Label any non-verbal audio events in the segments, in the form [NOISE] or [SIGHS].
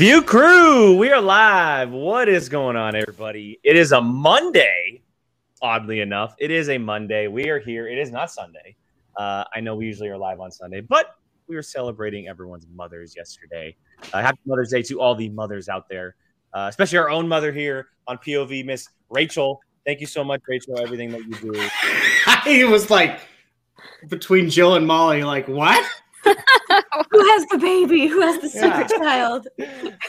View Crew, we are live. What is going on, everybody? It is a Monday. Oddly enough, it is a Monday. We are here. It is not Sunday. Uh, I know we usually are live on Sunday, but we were celebrating everyone's mothers yesterday. Uh, happy Mother's Day to all the mothers out there, uh, especially our own mother here on POV, Miss Rachel. Thank you so much, Rachel, everything that you do. [LAUGHS] it was like between Jill and Molly, like, what? [LAUGHS] Who has the baby? Who has the secret child? [LAUGHS]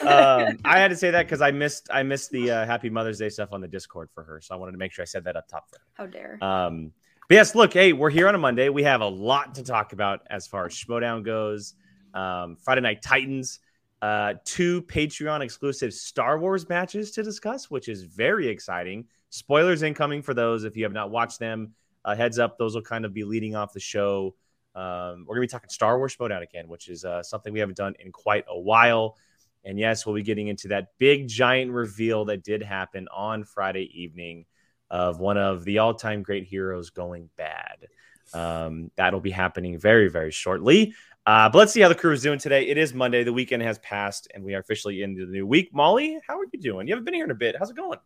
um, I had to say that because I missed I missed the uh, Happy Mother's Day stuff on the Discord for her, so I wanted to make sure I said that up top for her. How dare? Um, but yes, look, hey, we're here on a Monday. We have a lot to talk about as far as Schmoedown goes. Um, Friday Night Titans, uh, two Patreon exclusive Star Wars matches to discuss, which is very exciting. Spoilers incoming for those if you have not watched them. Uh, heads up, those will kind of be leading off the show. Um, we're gonna be talking Star Wars Schmoedown again, which is uh, something we haven't done in quite a while. And yes, we'll be getting into that big giant reveal that did happen on Friday evening of one of the all-time great heroes going bad. Um, that'll be happening very, very shortly. Uh, but let's see how the crew is doing today. It is Monday. The weekend has passed, and we are officially into the new week. Molly, how are you doing? You haven't been here in a bit. How's it going?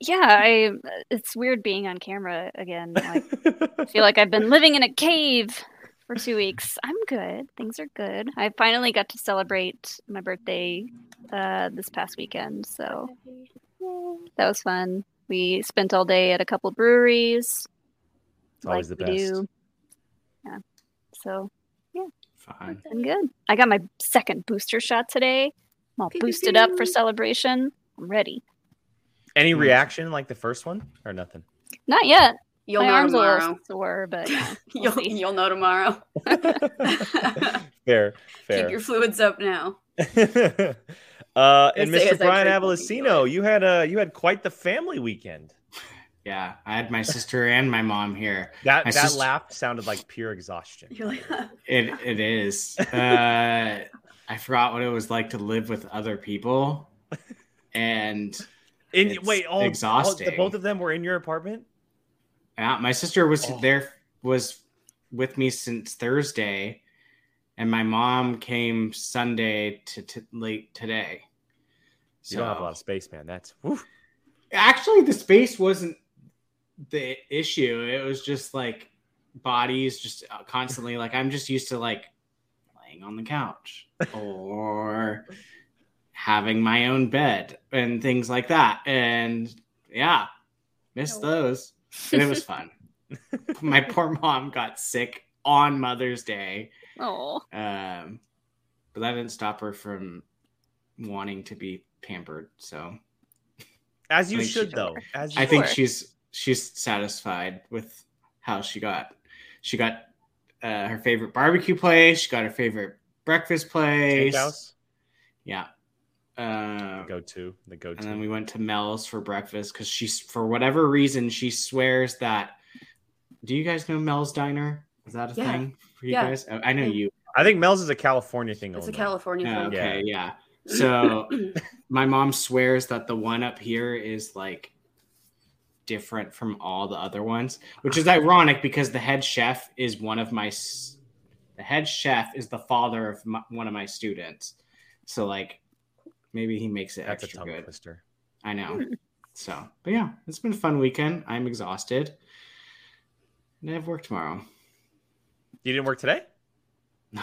Yeah, I. It's weird being on camera again. Like, [LAUGHS] I feel like I've been living in a cave for two weeks. I'm good. Things are good. I finally got to celebrate my birthday uh, this past weekend, so that was fun. We spent all day at a couple breweries. It's always like the best. do. Yeah. So yeah. Fine. I'm good. I got my second booster shot today. I'm all boosted up for celebration. I'm ready. Any reaction like the first one or nothing? Not yet. You'll my know arms a tomorrow. little sore, but yeah, [LAUGHS] we'll You'll, see. you'll know tomorrow. fair, [LAUGHS] fair. Keep your fluids up now. [LAUGHS] uh, and Mr. Brian drink Avalosino, you had uh, you had quite the family weekend. Yeah, I had my sister and my mom here. That My that sister- laugh sounded like pure exhaustion. You're like, It it is. Uh, I forgot what it was like to live with other people, and In, It's wait, all, all exhausting. the both of them were in your apartment. Yeah, my sister was Oh. there was with me since Thursday, and my mom came Sunday to, to late today. So, You don't have a lot of space, man. That's whew. actually the space wasn't the issue it was just like bodies just uh, constantly like i'm just used to like laying on the couch or having my own bed and things like that and yeah miss those and it was fun [LAUGHS] my poor mom got sick on mother's day Oh, um but that didn't stop her from wanting to be pampered so as you should she- though. As you I think she's she's satisfied with how she got. She got uh, her favorite barbecue place. She got her favorite breakfast place. steakhouse Yeah. Uh, go to the go to. and then we went to Mel's for breakfast because she's for whatever reason she swears that. Do you guys know Mel's Diner? Is that a Yeah. thing for you Yeah. guys? Oh, I know Yeah. you. I think Mel's is a California thing. it's a only. California Oh, thing. okay, yeah. [LAUGHS] So my mom swears that the one up here is like different from all the other ones, which is ironic because the head chef is one of my the head chef is the father of my, one of my students. So like maybe he makes it That's extra tongue good. twister. I know. So, but yeah, it's been a fun weekend. I'm exhausted. And I have work tomorrow. You didn't work today? No.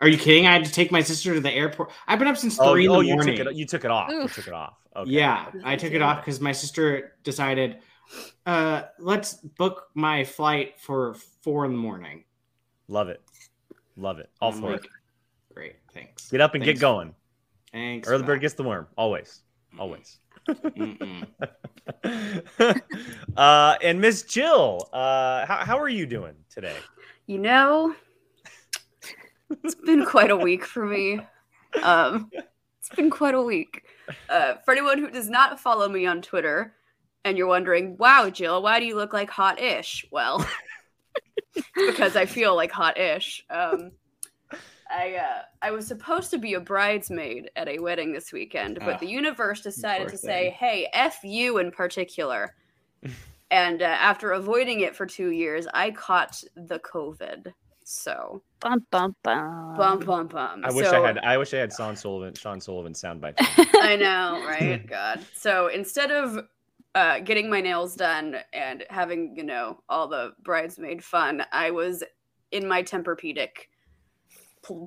Are you kidding? I had to take my sister to the airport. I've been up since Oh, three in oh the you took it. You took it off. You took it off. Okay. Yeah, I took it off because my sister decided, uh, let's book my flight for four in the morning. Love it. Love it. All for like, it. Great, thanks. Get up and Thanks. get going. Thanks. Early bird gets the worm. Always. Always. [LAUGHS] Uh, and Miss Jill, uh, how, how are you doing today? You know, it's been quite a week for me. Um, it's been quite a week. Uh, for anyone who does not follow me on Twitter, and you're wondering, "Wow, Jill, why do you look like hot-ish?" Well, [LAUGHS] because I feel like hot-ish. Um, I uh, I was supposed to be a bridesmaid at a wedding this weekend, but Ah, the universe decided poor to say, "Hey, f you in particular." [LAUGHS] and uh, after avoiding it for two years, I caught the COVID. So Bum bum bum. bum bum bum. I wish So- I had. I wish I had Sean Sullivan. Sean Sullivan soundbite. [LAUGHS] [LAUGHS] I know, right? God. So instead of uh, getting my nails done and having, you know, all the bridesmaid fun, I was in my Tempur-Pedic pl-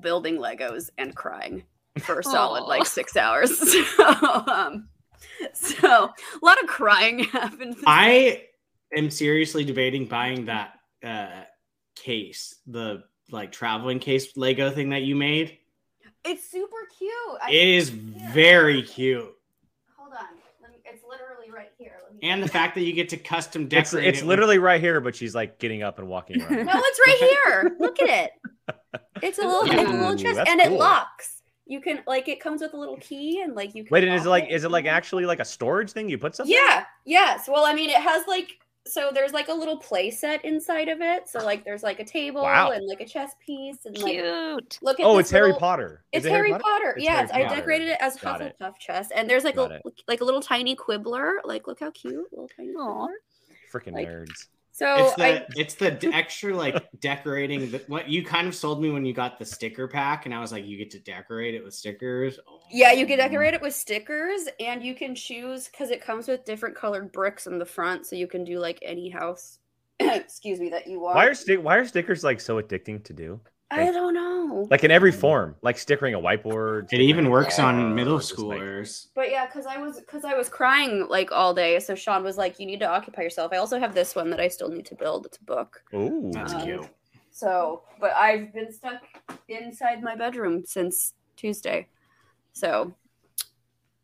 building Legos and crying for a solid Aw. like six hours. [LAUGHS] so, um, so a lot of crying [LAUGHS] happened. I am seriously debating buying that uh, case, the like traveling case Lego thing that you made. It's super cute. I, It is very cute, Hold on. Me, it's literally right here. And the fact that you get to custom It's, decorate. it's it with- literally right here, but she's like getting up and walking around. No, it's right here. Look at it. [LAUGHS] It's a little, it's a little Ooh, chest, that's and it locks. You can like it comes with a little key, and like you can. Wait, and is it like is it like actually like a storage thing? You put something? Yeah. Yes. Well, I mean, it has like so. There's like a little play set inside of it. So like, there's like a table Wow. and like a chess piece, and like Cute. look at. Oh, this it's Harry Potter. It's it Harry Potter. It's yes, Harry I decorated it as Got it. Hufflepuff chest, and there's like Got a it. like a little tiny quibbler. Like, look how cute, little tiny Aw. quibbler. Freaking like- nerds. So It's the I it's the extra like decorating. The, what you kind of sold me when you got the sticker pack, and I was like, you get to decorate it with stickers. Oh. Yeah, you can decorate it with stickers, and you can choose because it comes with different colored bricks in the front, so you can do like any house. [COUGHS] excuse me, that you want. Why are stick why are stickers like so addicting to do? I don't know, Like in every form, like stickering a whiteboard. It even works car, on middle schoolers. but yeah, because I was because I was crying like all day, so Sean was like, "You need to occupy yourself." I also have this one that I still need to build. It's a book. Ooh, That's Um, cute. So, but I've been stuck inside my bedroom since Tuesday. So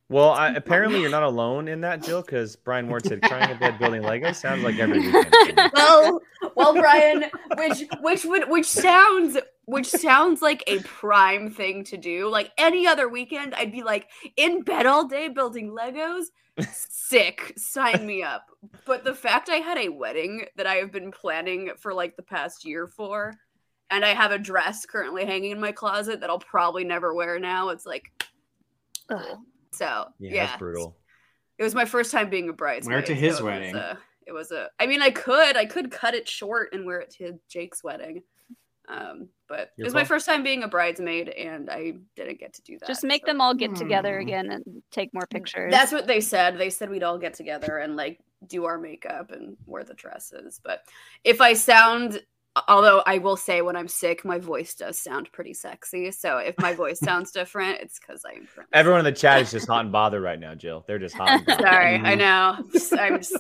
Well, I, [LAUGHS] apparently you're not alone in that, Jill, because Brian Ward said crying in bed building Lego sounds like every [LAUGHS] weekend. well, well, Brian, which which would which sounds which sounds like a prime thing to do. Like any other weekend, I'd be like in bed all day building Legos. Sick, sign me up. But the fact I had a wedding that I have been planning for like the past year for, and I have a dress currently hanging in my closet that I'll probably never wear now. It's like, Ugh. so Yeah, yeah, that's brutal. it was my first time being a bridesmaid. Wear it to his so it was, wedding. uh, it was a. I mean, I could, I could cut it short and wear it to Jake's wedding. Um, but Your it was my first time being a bridesmaid, and I didn't get to do that. Just make so- them all get together Hmm. again and take more pictures. That's what they said. They said we'd all get together and like do our makeup and wear the dresses. But if I sound, although I will say when I'm sick, my voice does sound pretty sexy. So if my voice [LAUGHS] sounds different, it's because I'm Everyone in the chat is just hot and bothered right now, Jill. They're just hot and [LAUGHS] bothered. Sorry, I Mhm. know. I'm I'm just,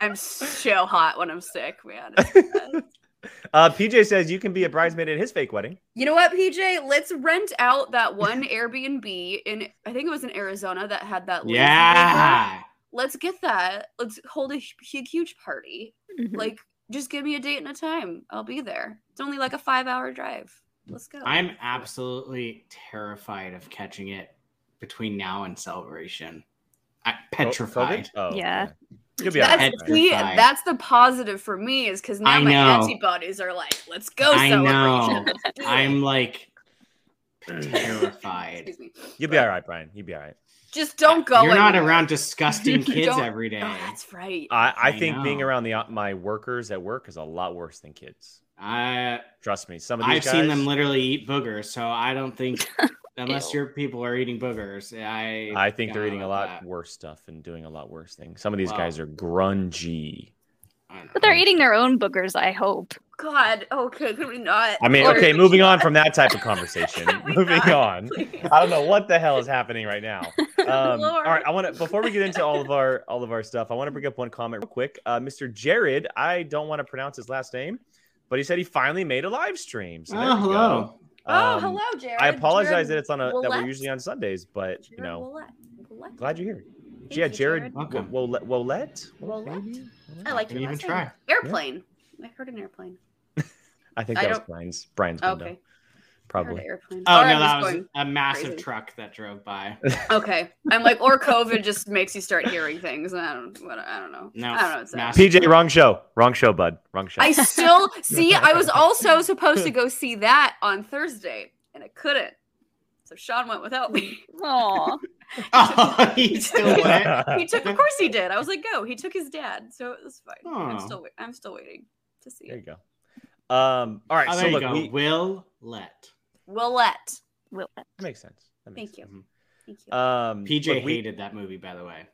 I'm so hot when I'm sick, man. [LAUGHS] It's- [LAUGHS] Uh, PJ says you can be a bridesmaid at his fake wedding. you know what, PJ? Let's rent out that one Airbnb in, I think it was in Arizona that had that. lazy river. Yeah. Let's get that. Let's hold a hu- hu- huge party. Mhm. Like, just give me a date and a time. I'll be there. It's only like a five hour drive. Let's go. I'm absolutely terrified of catching it between now and celebration. I, petrified. Oh, Oh, Yeah. You'll be That's, all right. Petrified. see, that's the positive for me is because now I my know. antibodies are like, let's go I know. Let's do it. I'm [LAUGHS] like [CLEARS THROAT] terrified. Excuse me. You'll be all right, Brian. You'll be all right. Just don't go. You're not around disgusting [LAUGHS] kids every day. Oh, that's right. I, I I think being around the uh, my workers at work is a lot worse than kids. I, Trust me. Some of these I've guys, seen them literally eat boogers, so I don't think [LAUGHS] unless Ew. your people are eating boogers, I I think they're eating a lot that. worse stuff and doing a lot worse things. Some of these Wow. guys are grungy. I don't But they're know. eating their own boogers, I hope. God. Okay. Could we not? I mean, okay, moving on from that type of [LAUGHS] conversation. Moving not, on. please? I don't know what the hell is happening right now. [LAUGHS] Um, all Lord. right, I want to before we get into all of our all of our stuff, I want to bring up one comment real quick. Uh, Mr. Jared, I don't want to pronounce his last name, but he said he finally made a live stream. So Oh, hello. go. Oh, Um, hello, Jared. I apologize Jared that it's on a that we're usually on Sundays, but you know, Willett. Willett? glad you're here. Thank yeah, you, Jared. Welcome. Wolet. Wolet. Willett? I like Can your even try. name. Airplane. I heard an airplane. [LAUGHS] I think I that was Brian's Brian's window, Okay. I heard probably. airplane. Oh Or no, that was a massive crazy. truck that drove by. [LAUGHS] Okay. I'm like, or COVID just makes you start hearing things. I don't. I don't know. No, I don't know. What's PJ, wrong show. Wrong show, bud. Wrong show. I still [LAUGHS] see. I was also supposed to go see that on Thursday, and I couldn't. So Sean went without me. Aw. [LAUGHS] Oh, he still went. He took. Of course he did. I was like, go. He took his dad, so it was fine. I'm still. I'm still waiting to see There you go. Um, all right, Oh, so there you look, go. we Will let. Willette. Will that makes sense. That makes Thank you. sense. Thank you. Um, PJ look, we- hated that movie, by the way.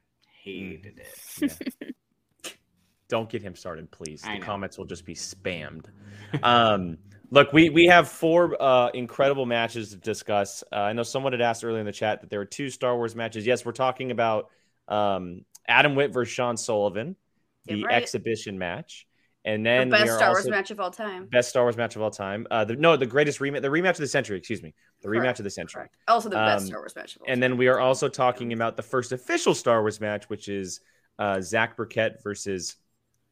Hated it. Yeah. [LAUGHS] Don't get him started, please. The comments will just be spammed. [LAUGHS] Um, look, we we have four uh, incredible matches to discuss. Uh, I know someone had asked earlier in the chat that there were two Star Wars matches. Yes, we're talking about um, Adam Witt versus Sean Sullivan, the right. exhibition match, and then we best Star Wars match of all time. best Star Wars match of all time. Uh, the, no, the greatest rematch, the rematch of the century. Excuse me, the rematch of the century. Correct. Also the best Um, Star Wars match of all And time. then we are also talking about the first official Star Wars match, which is uh, Zach Burkett versus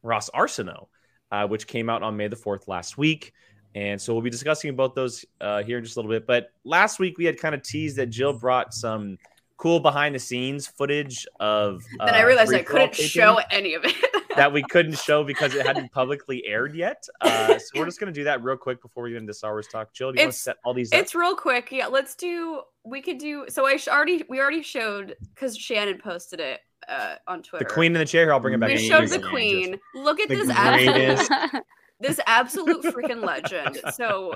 Ross Arsenault, uh, which came out on May the 4th last week. And so we'll be discussing both those uh, here in just a little bit. But last week we had kind of teased that Jill brought some cool behind the scenes footage of. Then I uh, realized I couldn't taping show any of it. [LAUGHS] that we couldn't show because it hadn't publicly aired yet. Uh, so we're [LAUGHS] just going to do that real quick before we get into Star Wars talk. Jill, do you want to set all these up? It's real quick. Yeah, let's do. We could do. So I sh- already we already showed because Shannon posted it uh, on Twitter. The queen in the chair. I'll bring it back. We in. showed the queen. Look at this absolute, greatest. [LAUGHS] this absolute freaking legend. So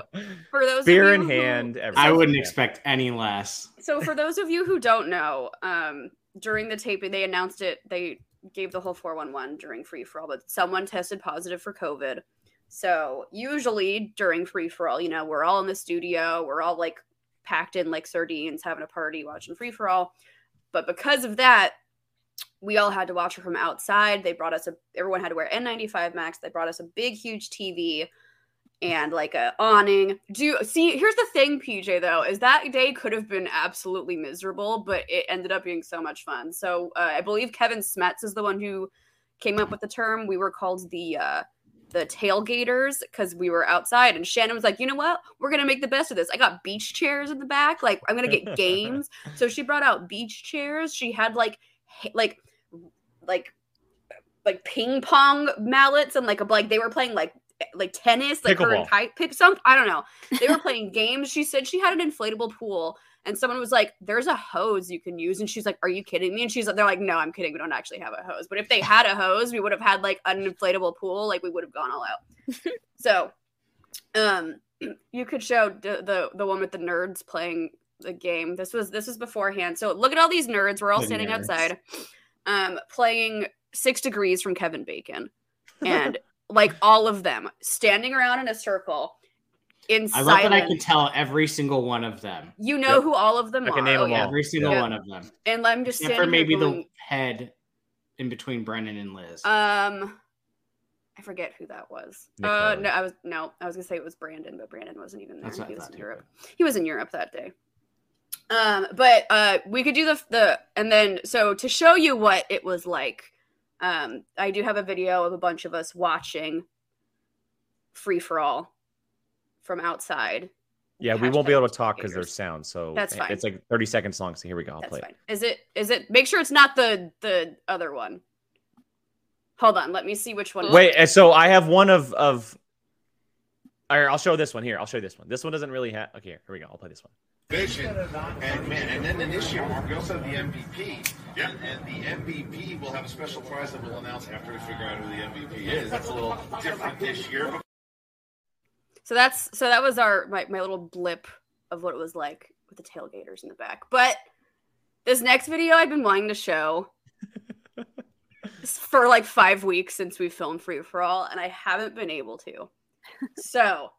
for those Beer of you in who- hand. I wouldn't Yeah. expect any less. So for those of you who don't know, um, during the taping, they announced it. They gave the whole 411 during free for all, but someone tested positive for COVID. So usually during free for all, you know, we're all in the studio, we're all like packed in like sardines, having a party, watching free for all. But because of that, we all had to watch her from outside. They brought us a everyone had to wear N95 masks. They brought us a big, huge TV and like a awning. Do see? Here's the thing, PJ. Though, is that day could have been absolutely miserable, but it ended up being so much fun. So uh, I believe Kevin Smets is the one who came up with the term. We were called the uh, the tailgaters because we were outside, and Shannon was like, "You know what? We're gonna make the best of this. I got beach chairs in the back. Like I'm gonna get [LAUGHS] games." so she brought out beach chairs. She had like ha- like like like ping pong mallets and like a like they were playing like like tennis, like her Pickleball. Pick some I don't know. They were [LAUGHS] playing games. She said she had an inflatable pool and someone was like, There's a hose you can use. And she's like, Are you kidding me? And she's like, they're like, No, I'm kidding. We don't actually have a hose. But if they had a hose, we would have had like an inflatable pool, like we would have gone all out. [LAUGHS] so um [CLEARS THROAT] you could show the, the the one with the nerds playing the game. This was this was beforehand. So look at all these nerds. We're all The standing nerds. outside, um, playing Six Degrees from Kevin Bacon, [LAUGHS] and like all of them standing around in a circle in I love that I can tell every single one of them. you know Yep. who all of them I are. can name oh, yeah. Every single Yeah. one of them. And I'm just Except for maybe here the going, head in between Brendan and Liz. um. I forget who that was. Nick uh, no, I was no, I was gonna say it was Brandon, but Brandon wasn't even there. That's he was thought in too. Europe. He was in Europe that day. Um, but uh, we could do the the and then so to show you what it was like, um, I do have a video of a bunch of us watching free for all from outside. Yeah, we won't be able to talk because there's sound. So That's fine. It's like 30 seconds long. So here we go. I'll That's play fine. Is it? Is it? Make sure it's not the the other one. Hold on. Let me see which one. Wait, and so I have one of of. All right, I'll show this one here. I'll show you this one. This one doesn't really have. Okay, here we go. I'll play this one. Vision. And man, and then this year we also have the MVP. Yeah. And the MVP will have a special prize that we'll announce after we figure out who the MVP is. That's a little different this year. So that's so that was our my, my little blip of what it was like with the tailgaters in the back. But this next video I've been wanting to show for like five weeks since we filmed Free for All, and I haven't been able to. so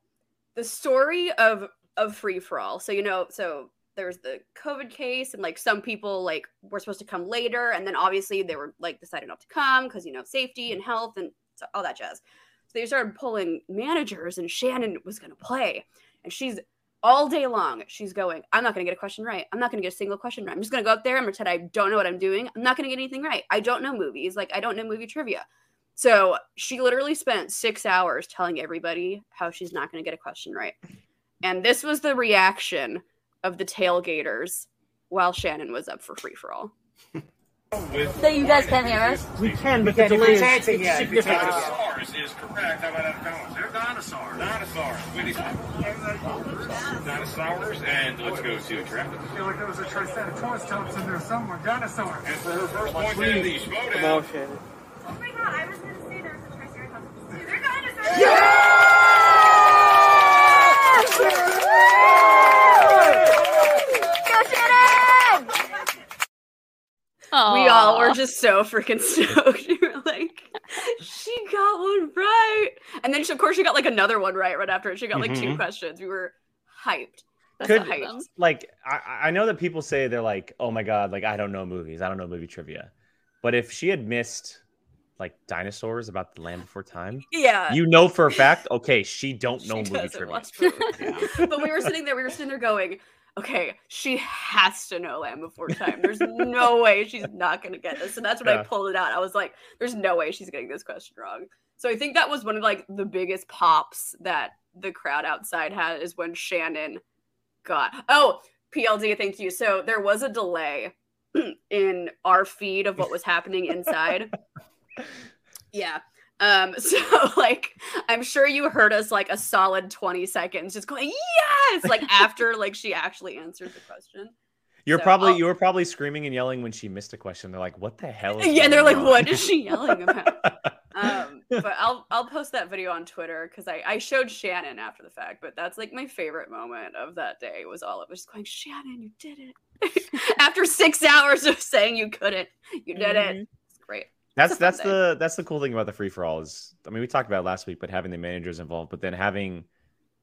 the story of of Free for All. So you know, so there's the COVID case, and like some people like were supposed to come later, and then obviously they were like decided not to come because you know safety and health and all that jazz. So they started pulling managers, and Shannon was to play. And she's all day long, she's going, I'm not going to get a question right. I'm not going to get a single question right. I'm just going to go up there and pretend I don't know what I'm doing. I'm not going to get anything right. I don't know movies. Like, I don't know movie trivia. So she literally spent six hours telling everybody how she's not going to get a question right. And this was the reaction of the tailgaters while Shannon was up for free for all. So you guys can hear us? We can, but the delay is significant. Dinosaurs is correct. How about Anacondas? They're dinosaurs. Dinosaurs. Whitney's dinosaurs. And let's go to traffic. I feel like there was a Triceratops tops in there somewhere. Dinosaur. And for her first point in the Schmoedown. Come on, Shannon. Oh my god, I was gonna say there was a Triceratops. Dude, they're dinosaurs! Aww. We all were just so freaking [LAUGHS] stoked. we were like, she got one right. And then, she, of course, she got like another one right right after it. She got like mm-hmm. two questions. We were hyped. That's Could, like, I, I know that people say they're like, oh my God, like, I don't know movies. I don't know movie trivia. But if she had missed like dinosaurs about the land before time, Yeah. you know for a fact, okay, she don't [LAUGHS] She know movie doesn't trivia. movies. [LAUGHS] but we were sitting there, we were sitting there going, okay, she has to know Land Before Time. There's no [LAUGHS] way she's not going to get this. And that's when I pulled it out. I was like, there's no way she's getting this question wrong. So I think that was one of like the biggest pops that the crowd outside had is when Shannon got. Oh, PLD, thank you. So there was a delay [CLEARS THROAT] in our feed of what was happening inside. Yeah. Um, [LAUGHS] so like I'm sure you heard us like a solid 20 seconds just going, yes, like [LAUGHS] after like she actually answered the question. You're So, probably I'll- you were probably screaming and yelling when she missed a question. They're like, "What the hell?" Is [LAUGHS] Yeah, and they're like, on?" what is she yelling about? um, but I'll I'll post that video on Twitter because I, I showed Shannon after the fact, but that's like my favorite moment of that day was all of us going, Shannon, you did it. after six hours of saying you couldn't, you did it. Mhm. It's great. That's It's a fun that's the that's the cool thing about the free for all is I mean we talked about it last week, but having the managers involved, but then having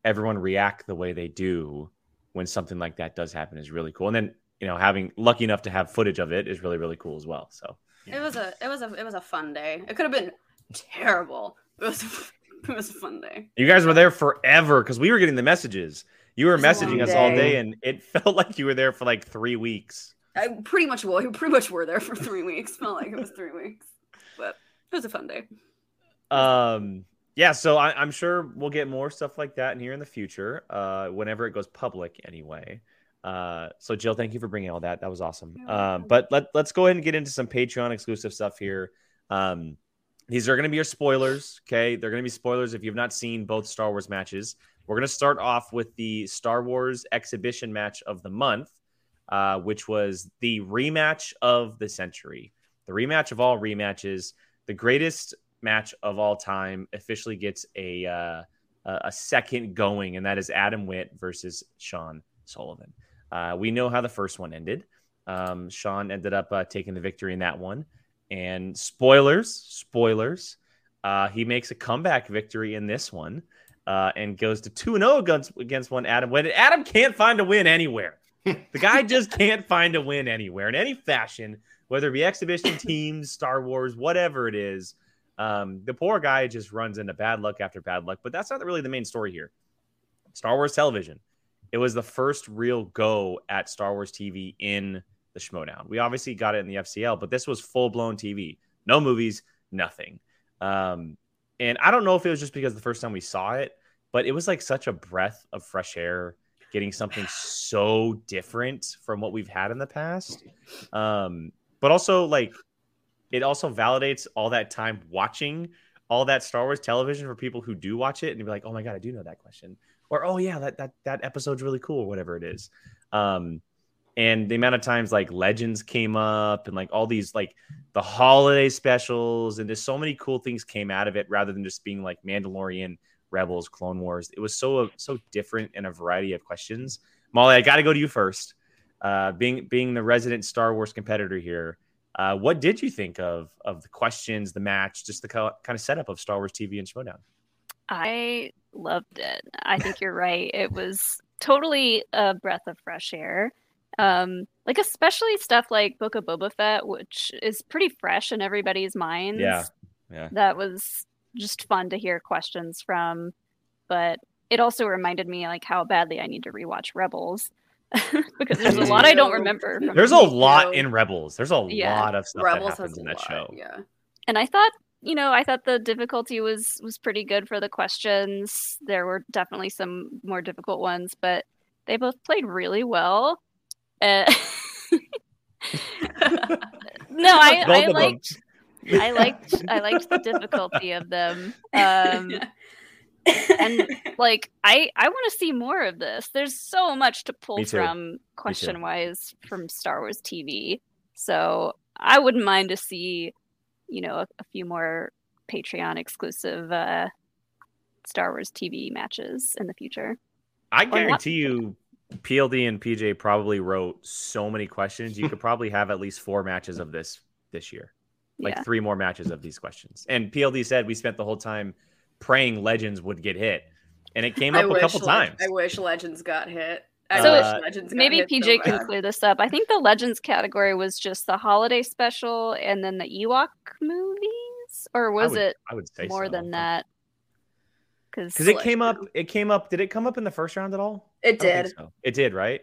everyone react the way they do when something like that does happen is really cool. And then you know having lucky enough to have footage of it is really really cool as well. So It was a it was a it was a fun day. It could have been terrible. It was [LAUGHS] it was a fun day. you guys were there forever because we were getting the messages. You were It was a messaging us all day. and it [LAUGHS] felt like you were there for like three weeks. I pretty much well, we pretty much were there for three weeks. Felt like it was three weeks, but it was a fun day. Um, yeah, so I, I'm sure we'll get more stuff like that in here in the future, uh, whenever it goes public, anyway. Uh, so Jill, thank you for bringing all that. That was awesome. Um, but let let's go ahead and get into some Patreon exclusive stuff here. Um, these are going to be your spoilers. Okay, they're going to be spoilers if you've not seen both Star Wars matches. We're going to start off with the Star Wars exhibition match of the month, uh, which was the rematch of the century, the rematch of all rematches, the greatest match of all time officially gets a uh, a second going, and that is Adam Witt versus Sean Sullivan. Uh, we know how the first one ended. Um, Sean ended up uh, taking the victory in that one. And spoilers, spoilers, uh, he makes a comeback victory in this one uh, and goes to 2 0 against, against one Adam Witt. Adam can't find a win anywhere. [LAUGHS] The guy just can't find a win anywhere in any fashion, whether it be exhibition [LAUGHS] teams, Star Wars, whatever it is. Um, the poor guy just runs into bad luck after bad luck. But that's not really the main story here. Star Wars television. It was the first real go at Star Wars TV in the Schmoedown. We obviously got it in the FCL, but this was full blown TV. No movies, nothing. Um, and I don't know if it was just because the first time we saw it, but it was like such a breath of fresh air getting something [SIGHS] so different from what we've had in the past. Um, but also like it also validates all that time watching all that Star Wars television for people who do watch it and be like, oh my god, I do know that question, or oh yeah, that that that episode's really cool, or whatever it is. Um, and the amount of times like legends came up and like all these like the holiday specials and just so many cool things came out of it rather than just being like Mandalorian, Rebels, Clone Wars. It was so so different in a variety of questions. Molly, I got to go to you first. Uh, being being the resident Star Wars competitor here, uh, what did you think of of the questions, the match, just the co- kind of setup of Star Wars TV and Showdown? I loved it. I think you're right. It was totally a breath of fresh air. Um, like especially stuff like Book of Boba Fett, which is pretty fresh in everybody's minds. Yeah. Yeah. That was just fun to hear questions from. But it also reminded me like how badly I need to rewatch Rebels. [LAUGHS] because there's a lot I don't remember. From There's a lot know. in Rebels. There's a Yeah. lot of stuff Rebels that happens in that lot, show. Yeah. and I thought, you know, I thought the difficulty was was pretty good for the questions. There were definitely some more difficult ones, but they both played really well. Uh, [LAUGHS] no, I, I liked I liked I liked the difficulty of them. [LAUGHS] Um, and [LAUGHS] like I I want to see more of this. There's so much to pull from question wise from Star Wars TV. So I wouldn't mind to see, you know, a, a few more Patreon exclusive uh, Star Wars TV matches in the future. I guarantee you, PLD and PJ probably wrote so many questions. You could [LAUGHS] probably have at least four matches of this this year, like yeah. three more matches of these questions. And PLD said we spent the whole time praying legends would get hit, and it came up a wish couple Le- times. I wish Legends got hit. I So, wish uh, Legends got Maybe hit so PJ can clear this up. I think the Legends category was just the holiday special and then the Ewok movies, or I was would- it I would say more so. than that? Because Because it came up, it came up. Did it come up in the first round at all? It I don't think did. so. It did, right?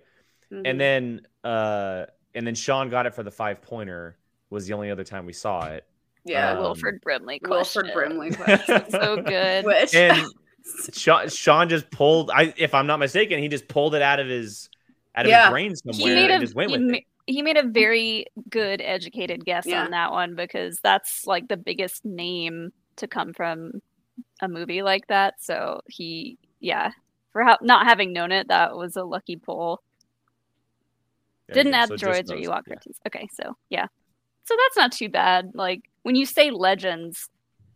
Mhm. And then, uh, and then Sean got it for the five pointer. Was the only other time we saw it. Yeah, um, Wilford Brimley question. Wilford Brimley [LAUGHS] question. so good. Which And [LAUGHS] Sean, Sean just pulled. I, if I'm not mistaken, he just pulled it out of his, out of Yeah. his brain somewhere he made and a just went he, with ma- it. he made a very good educated guess Yeah. on that one because that's like the biggest name to come from a movie like that. So he, yeah, for ha- not having known it, that was a lucky pull. There Didn't go. add So just droids or those, Ewok yeah. Okay, so yeah, so that's not too bad. Like when you say legends,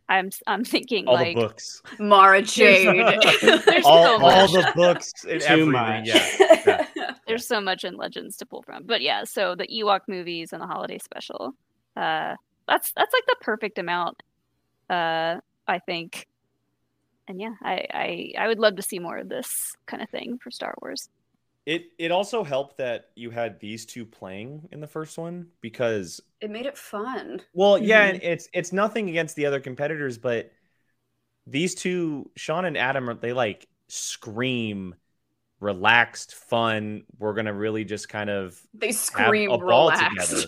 I'm s- I'm thinking All like the books, Mara Jade. [LAUGHS] There's all, so all the books, and Too everything. much. Yeah. [LAUGHS] there's so much in legends to pull from but yeah so the ewok movies and the holiday special uh that's that's like the perfect amount uh i think and yeah i i i would love to see more of this kind of thing for star wars It it also helped that you had these two playing in the first one because it made it fun. Well, yeah, and it's it's nothing against the other competitors, but these two, Sean and Adam, are- they like scream relaxed, fun. We're gonna really just kind of They have scream a ball relaxed. together.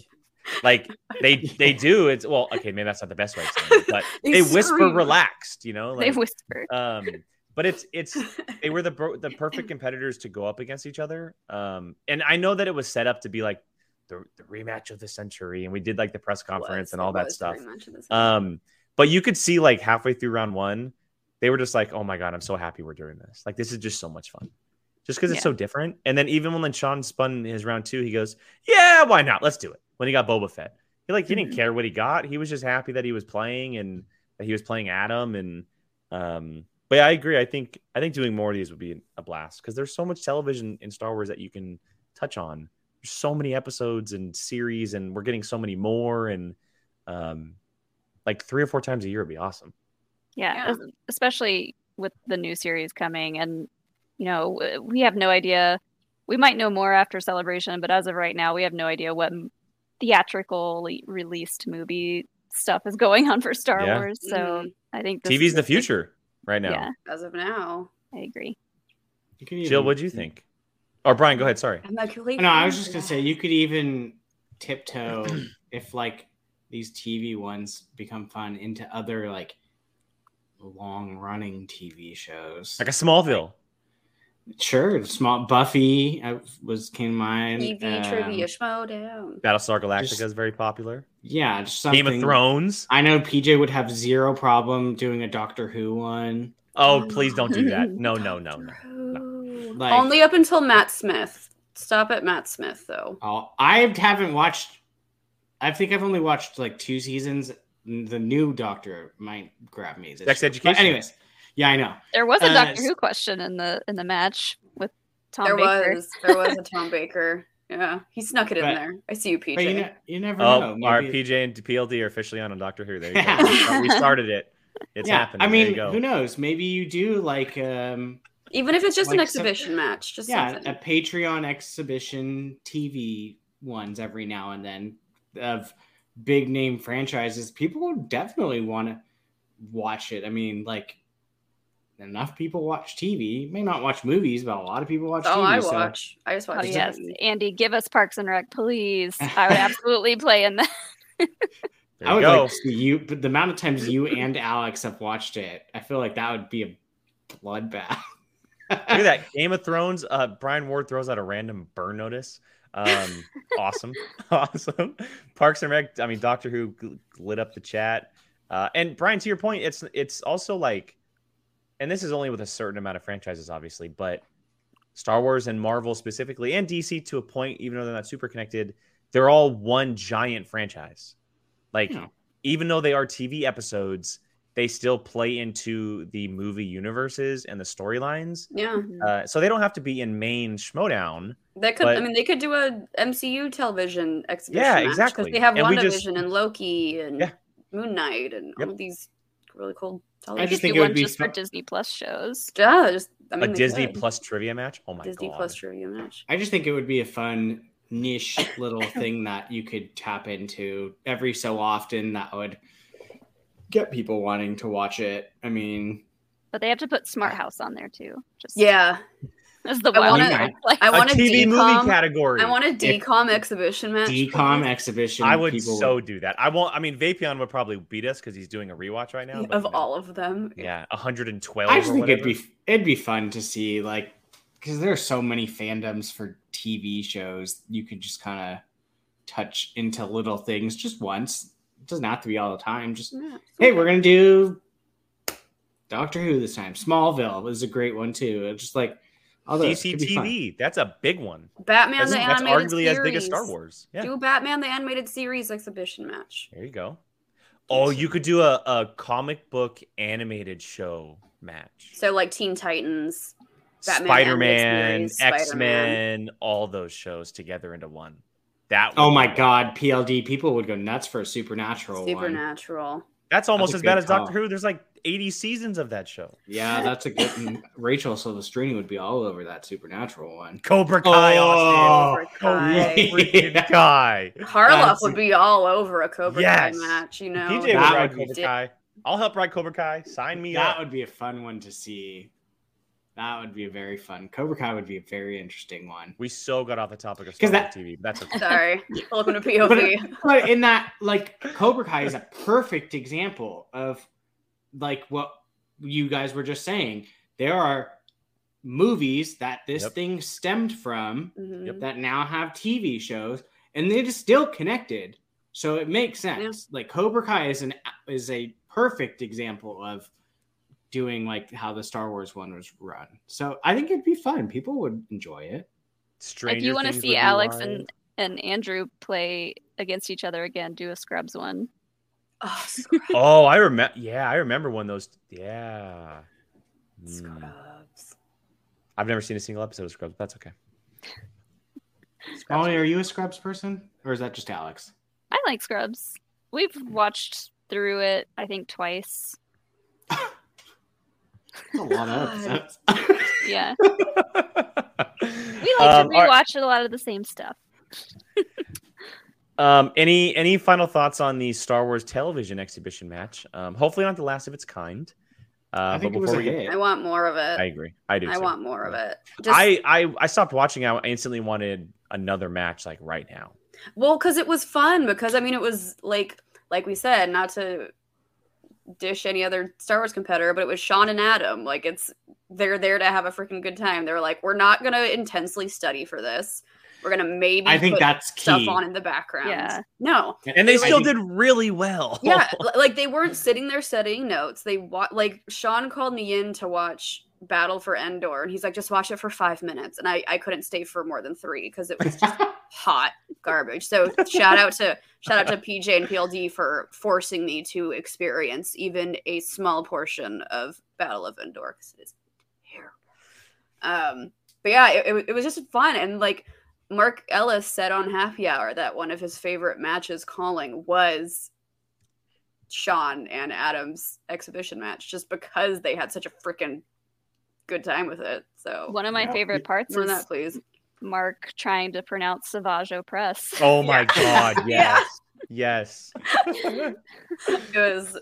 Like they they do. It's well, okay, maybe that's not the best way of saying it, but [LAUGHS] They they, whisper relaxed. You know, they whisper um, but it's it's they were the [LAUGHS] the perfect [CLEARS THROAT] competitors to go up against each other. Um, and I know that it was set up to be like the, the rematch of the century, and we did like the press conference Was- and all that stuff. very much of this. Um, but you could see like halfway through round one, they were just like, "Oh my god, I'm so happy we're doing this! Like this is just so much fun." Just because it's Yeah. so different. And then even when Sean spun his round two, he goes, "Yeah, why not? Let's do it." When he got Boba Fett, he like he didn't Mhm. care what he got. He was just happy that he was playing and that he was playing Adam. And um, but yeah, I agree. I think I think doing more of these would be a blast because there's so much television in Star Wars that you can touch on. There's so many episodes and series, and we're getting so many more. And um, like three or four times a year would be awesome. yeah, Yeah. especially with the new series coming and you know we have no idea we might know more after celebration but as of right now we have no idea what m- theatrically released movie stuff is going on for star Yeah. wars so Mhm. i think this TV's is the a big- future right now. yeah As of now, i agree You can Jill, what do you think? Or Brian, go ahead. Sorry. I'm like, late No, I was just gonna say you could even tiptoe [CLEARS THROAT] if like these TV ones become fun into other like long running TV shows. Like a Smallville. Sure, small Buffy I was came to mind. TV um, trivia Schmoedown. Battlestar Galactica Just- is very popular. Yeah, just something. Game of Thrones. I know PJ would have zero problem doing a Doctor Who one. Oh, please don't do that. No, no, no, no. True. Like- Only up until Matt Smith. Stop at Matt Smith though. Oh, I haven't watched. I think I've only watched like two seasons. The new Doctor might grab me. this Sex. Education. But anyways, yeah, I know. there was a Uh, doctor who question in the in the match with tom there baker was there was a Tom Baker. Yeah, he snuck it in there. I see you, PJ. But you, ne- you never Oh, know. our PJ and PLD are officially on a Doctor Who. There you go. [LAUGHS] we started it. It's yeah, happening. I there you mean, go. who knows? Maybe you do like, um, Even if it's just an Like some- exhibition match, just yeah, something. a Patreon exhibition TV ones every now and then of big name franchises. People would definitely want to watch it. I mean, like enough people watch TV. May not watch movies, but a lot of people watch oh, TV. I so- watch. I just watch. oh yes andy give us parks and rec please i would [LAUGHS] absolutely play in that There I you would go. like to see you, but the amount of times you and Alex have watched it, I feel like that would be a bloodbath. Look at that. [LAUGHS] Game of Thrones. Uh, Brian Ward throws out a random burn notice. Um, awesome, [LAUGHS] awesome. Parks and Rec. I mean, Doctor Who gl- lit up the chat. Uh, and Brian, to your point, it's it's also like, and this is only with a certain amount of franchises, obviously, but Star Wars and Marvel specifically, and DC to a point, even though they're not super connected, they're all one giant franchise. Like, Yeah. even though they are TV episodes, they still play into the movie universes and the storylines. Yeah. Uh, so they don't have to be in main Schmoedown. That could. I mean, they could do a MCU television exhibition. Yeah, exactly. They have And WandaVision just- and Loki and Yeah. Moon Knight and Yep. all these really cool I just Could think it would be just for Disney Plus shows. yeah, just I mean, a Disney could. Plus trivia match. Oh my Disney god! Disney Plus trivia match. I just think it would be a fun niche [COUGHS] little thing that you could tap into every so often that would get people wanting to watch it. I mean, But they have to put Smart House on there too. Just Yeah, [LAUGHS] that's the I wanna- card. Like, I a want a TV movie category. I want a If- DCOM exhibition match. DCOM please. exhibition. I would people so do that. I won't. I mean, Vapion would probably beat us because he's doing a rewatch right now. but of no. all of them. yeah, 112. I just or think it'd be it'd be fun to see like because there's so many fandoms for TV shows. You could just kind of touch into little things just once. It doesn't have to be all the time. Just Yeah. hey, we're gonna do Doctor Who this time. Smallville was a great one too. It's just like all those could be fun. DCTV. That's a big one. Batman That's, the that's animated arguably series. as big as Star Wars. Yeah, Do a Batman the animated series exhibition match. there you go. Oh, you could do a, a comic book animated show match. So like Teen Titans. Batman Spider Man, X-Men, all those shows together into one. That. Oh my be- god, PLD people would go nuts for a supernatural one. Supernatural. That's almost a as bad good as Doctor. Who. There's like 80 seasons of that show. Yeah, that's a good. and Rachel Silvestrini would be all over that supernatural one. Cobra Kai, Oh, Austin. Kai. Freaking [LAUGHS] Kai. Harloff That's- would be all over a Cobra Yes. Kai match, you know. PJ would That ride would be Cobra dick. Kai. I'll help ride Cobra Kai. Sign me That up. That would be a fun one to see. That would be a very fun. Cobra Kai would be a very interesting one. We so got off the topic of 'Cause Star Wars that- TV. [LAUGHS] [LAUGHS] But that's okay. Sorry. Welcome to But, POV. but in that, like, Cobra Kai is a perfect example of like what you guys were just saying. There are movies that this Yep. thing stemmed from Mhm. that now have TV shows, and they're just still connected. So it makes sense. Like Cobra Kai is an is a perfect example of doing like how the Star Wars one was run. So I think it'd be fun. People would enjoy it. Stranger if you want to see Alex live. and and Andrew play against each other again, do a Scrubs one. Oh, [LAUGHS] Oh, I remember. Yeah, I remember when those. Yeah. Scrubs. I've never seen a single episode of Scrubs. But that's okay. [LAUGHS] Molly, are you a Scrubs person, or is that just Alex? I like Scrubs. We've watched through it, I think, twice. That's a lot of episodes. [LAUGHS] Yeah, we like Um, to all right. rewatch a lot of the same stuff. Um, any any final thoughts on the Star Wars television exhibition match? Um, hopefully not the last of its kind. Uh, I think but it was a we get- hit. I want more of it. I agree. I do. I too. want more of it. Just, I, I I stopped watching. I instantly wanted another match like right now. well, because it was fun. Because I mean, it was like like we said, not to dish any other Star Wars competitor, but it was Sean and Adam. Like it's they're there to have a freaking good time. They're like, we're not gonna intensely study for this. We're gonna maybe I think put that's stuff key. on in the background. Yeah. No. And they I still think- did really well. Yeah, [LAUGHS] like they weren't sitting there studying notes. They wa- like Sean called me in to watch Battle for Endor, and he's like, just watch it for five minutes, and I I couldn't stay for more than three because it was just [LAUGHS] hot garbage. So shout out to shout out to PJ and PLD for forcing me to experience even a small portion of Battle of Endor because it is terrible. Um, but yeah, it, it, it was just fun and like. Mark Ellis said on Happy Hour that one of his favorite matches calling was Sean and Adam's exhibition match just because they had such a freaking good time with it. So One of my Yeah. favorite parts more is that, please. Mark trying to pronounce Savage Opress. Oh my Yeah. god, [LAUGHS] Yeah. yes. Yes. It was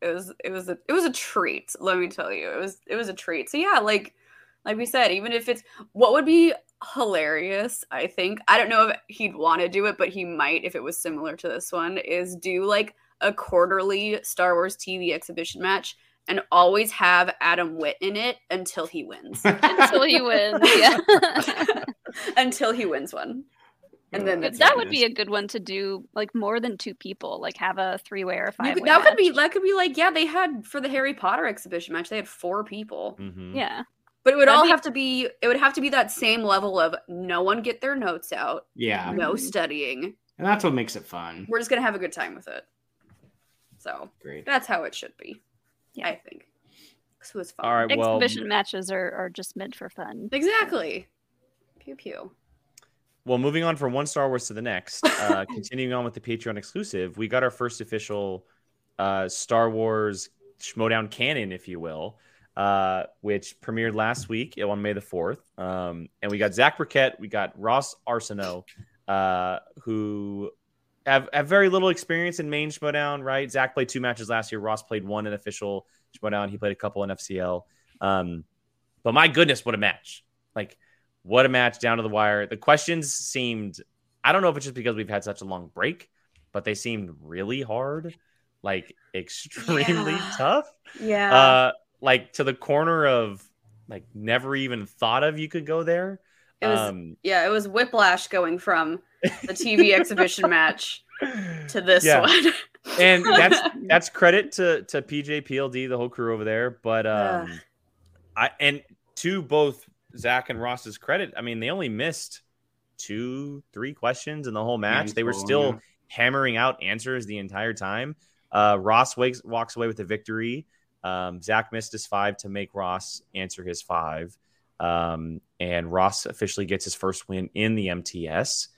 it was it was a it was a treat, let me tell you. It was it was a treat. So yeah, like like we said, even if it's what would be hilarious, I think. I don't know if he'd want to do it, but he might if it was similar to this one, is do like a quarterly Star Wars TV exhibition match and always have Adam Witt in it until he wins. [LAUGHS] Until he wins. Yeah. [LAUGHS] until he wins one. And then But it's that done. would be a good one to do like more than two people, like have a three way or five could- way. that could be that could be like yeah they had for the Harry Potter exhibition match they had four people Mhm. Yeah. But it would That'd all be- have to be it would have to be that same level of no one get their notes out yeah, no Mhm. studying and that's what makes it fun. we're just gonna have a good time with it so Great. that's how it should be Yeah. I think. So it was fun. All right, well, Exhibition matches are, are just meant for fun. Exactly. Pew pew. Well, moving on from one Star Wars to the next, uh, [LAUGHS] continuing on with the Patreon exclusive, we got our first official uh, Star Wars Schmoedown canon, if you will, uh, which premiered last week on May the 4th. Um, and we got Zach Burkett, we got Ross Arsenault, uh, who have, have very little experience in main Schmoedown, right? Zach played two matches last year. Ross played one in official Schmoedown. He played a couple in FCL. Um, but my goodness, what a match! Like, what a match down to the wire. The questions seemed, I don't know if it's just because we've had such a long break, but they seemed really hard, like extremely Yeah. tough. Yeah. Uh, like to the corner of like never even thought of you could go there. It was- um, yeah, it was whiplash going from [LAUGHS] the TV exhibition match to this Yeah. one. [LAUGHS] and that's [LAUGHS] that's credit to to PJ PLD, the whole crew over there. But um, Ugh. I and to both Zach and Ross's credit, I mean they only missed two, three questions in the whole match. They were Handful, still yeah. hammering out answers the entire time. Uh, Ross wakes, walks away with the victory. Um, Zach missed his five to make Ross answer his five. Um, and Ross officially gets his first win in the MTS.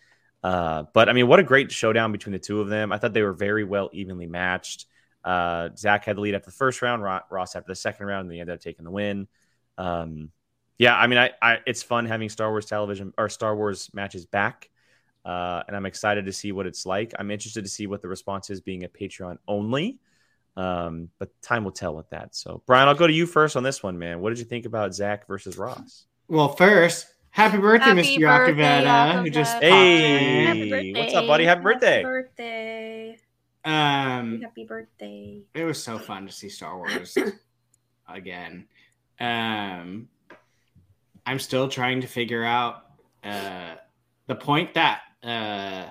Uh, but I mean, what a great showdown between the two of them. I thought they were very well evenly matched. Uh, Zach had the lead after the first round, Ross after the second round, and they ended up taking the win. Um, yeah, I mean, I, I it's fun having Star Wars television or Star Wars matches back, uh, and I'm excited to see what it's like. I'm interested to see what the response is being a Patreon only, um, but time will tell with that. So, Brian, I'll go to you first on this one, man. What did you think about Zach versus Ross? Well, first, happy birthday, Happy Mr. birthday, Yakavetta, who just Yakavetta. Hey, what's up, buddy? Happy birthday! Happy birthday. Um, Happy birthday. it was so fun to see Star Wars [COUGHS] again. Um, I'm still trying to figure out uh, the point that uh,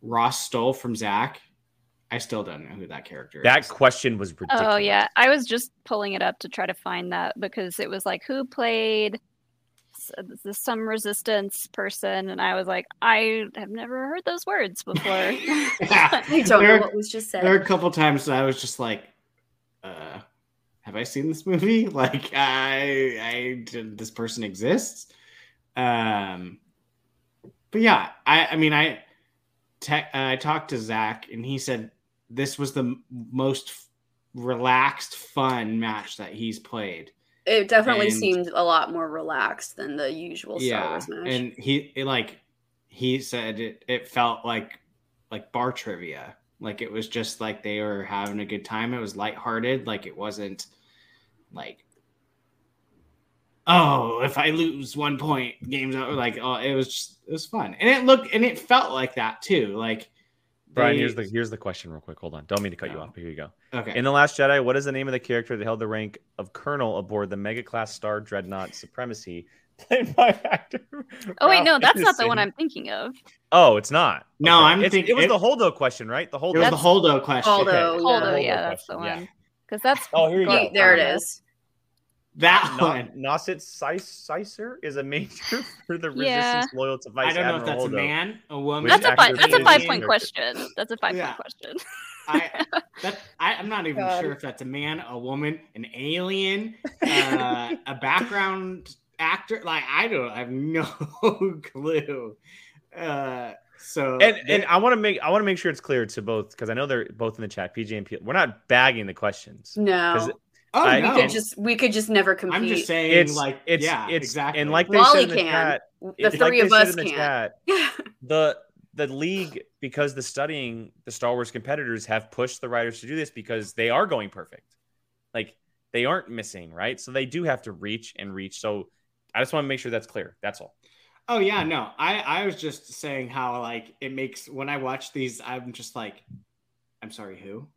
Ross stole from Zach. I still don't know who that character That is. That question was ridiculous. Oh yeah, I was just pulling it up to try to find that because it was like who played s- the some resistance person, and I was like, I have never heard those words before. [LAUGHS] [LAUGHS] I don't There- know what was just said. There are a couple times that I was just like, uh, "Have I seen this movie? [LAUGHS] Like, I, I did this person exists?" Um, but yeah, I, I mean, I, te- I talked to Zach, and he said this was the most relaxed, fun match that he's played. It definitely And- seemed a lot more relaxed than the usual Star yeah, Wars match. and he it, like he said it, it felt like like bar trivia. Like it was just like they were having a good time. It was lighthearted. Like it wasn't like oh, if I lose one point, game's over. Like oh, it was just it was fun, and it looked and it felt like that too. Like Brian, they- here's the here's the question, real quick. Hold on, don't mean to cut you off. But here you go. okay. In the Last Jedi, what is the name of the character that held the rank of Colonel aboard the Mega Class Star Dreadnought Supremacy, [LAUGHS] played by actor? oh wait, Ralph no, that's not the one I'm thinking of. Oh, it's not. No, I'm It's- thinking- it was it- the Holdo question, right? The it Holdo. was the Holdo question. Holdo, Okay. yeah. Holdo, Holdo yeah, that's the question, yeah. one. Because that's Oh, here you go. there it is. That Na- one. Nasset Sicer is a major [LAUGHS] for the Yeah. resistance loyal to Vice I don't know if Admiral that's a man, a woman. That's a actor five, that's a five point question. That's a five Yeah. point question. I [LAUGHS] that I, I'm not even God. sure if that's a man, a woman, an alien, uh, a background actor. Like I don't, I have no [LAUGHS] clue. Uh, so And and I want to make I want to make sure it's clear to both because I know they're both in the chat. PJ and P. We're not bagging the questions. No, 'Cause oh I- no, we could just we could just never compete. I'm just saying, It's like it's yeah, it's exactly. and like they Wally said in the can. chat, the three like of us in the can't. chat, [LAUGHS] the the league because the studying the Star Wars competitors have pushed the writers to do this because they are going perfect. Like they aren't missing, right? So they do have to reach and reach. So I just want to make sure that's clear. That's all. oh yeah, no, I I was just saying how like it makes when I watch these, I'm just like, I'm sorry, who?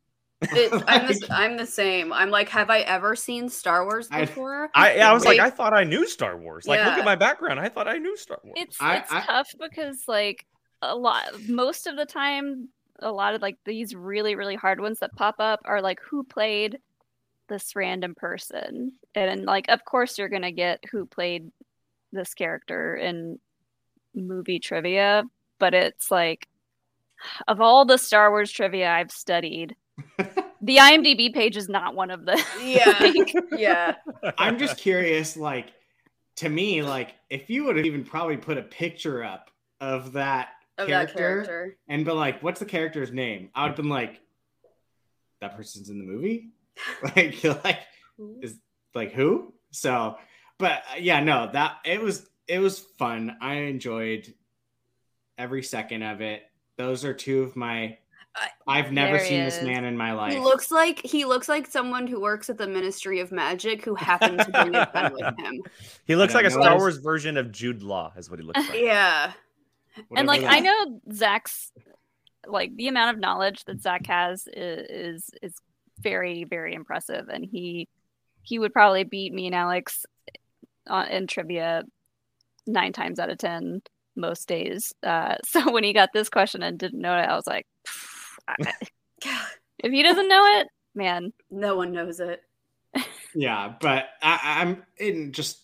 It, [LAUGHS] I'm, the, I'm the same. I'm like, have I ever seen Star Wars before? I, I was like, Wait. I thought I knew Star Wars. Like, look at my background. I thought I knew Star Wars. It's I- it's I- tough because like a lot most of the time a lot of like these really really hard ones that pop up are like who played this random person and like of course you're gonna get who played this character in movie trivia but it's like of all the Star Wars trivia I've studied the IMDb page is not one of the. [LAUGHS] Yeah. yeah. I'm just curious, like, to me, like, if you would have even probably put a picture up of that Of character, that character. and been like, what's the character's name? I would have been like, that person's in the movie? [LAUGHS] like, like, is like who? So, but uh, yeah, no, that it was it was fun. I enjoyed every second of it. Those are two of my. I- I've never There he seen this man in my life. He looks like he looks like someone who works at the Ministry of Magic who happened to bring a pen with [LAUGHS] him. He looks like a. Star Wars version of Jude Law, is what he looks like. Yeah. and like I know Zach's like the amount of knowledge that Zach has is is, is very very impressive, and he he would probably beat me and Alex uh, in trivia nine times out of ten most days. Uh, [LAUGHS] so when he got this question and didn't know it, I was like, I- [LAUGHS] if he doesn't know it, man, No one knows it. [LAUGHS] Yeah, but I, I'm in just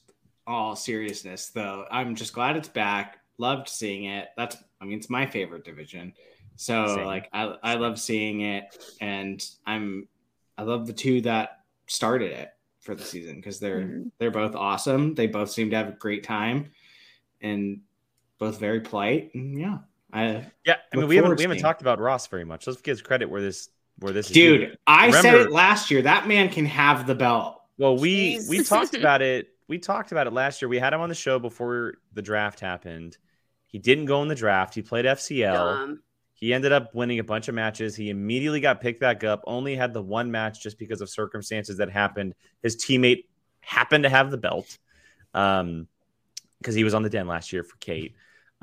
all seriousness though. I'm just glad it's back. Loved seeing it. That's I mean it's my favorite division. So Same. like I I love seeing it and I'm I love the two that started it for the season because they're Mhm. they're both awesome. They both seem to have a great time and both very polite. And yeah. I Yeah, I mean we haven't we haven't talked about Ross very much. Let's give credit where this where this is dude, due. I said it last year. That man can have the belt. Well, we we talked about it. We talked about it last year. We had him on the show before the draft happened. He didn't go in the draft. He played FCL. Dumb. He ended up winning a bunch of matches. He immediately got picked back up. Only had the one match just because of circumstances that happened. His teammate happened to have the belt, um, because he was on the den last year for Kate.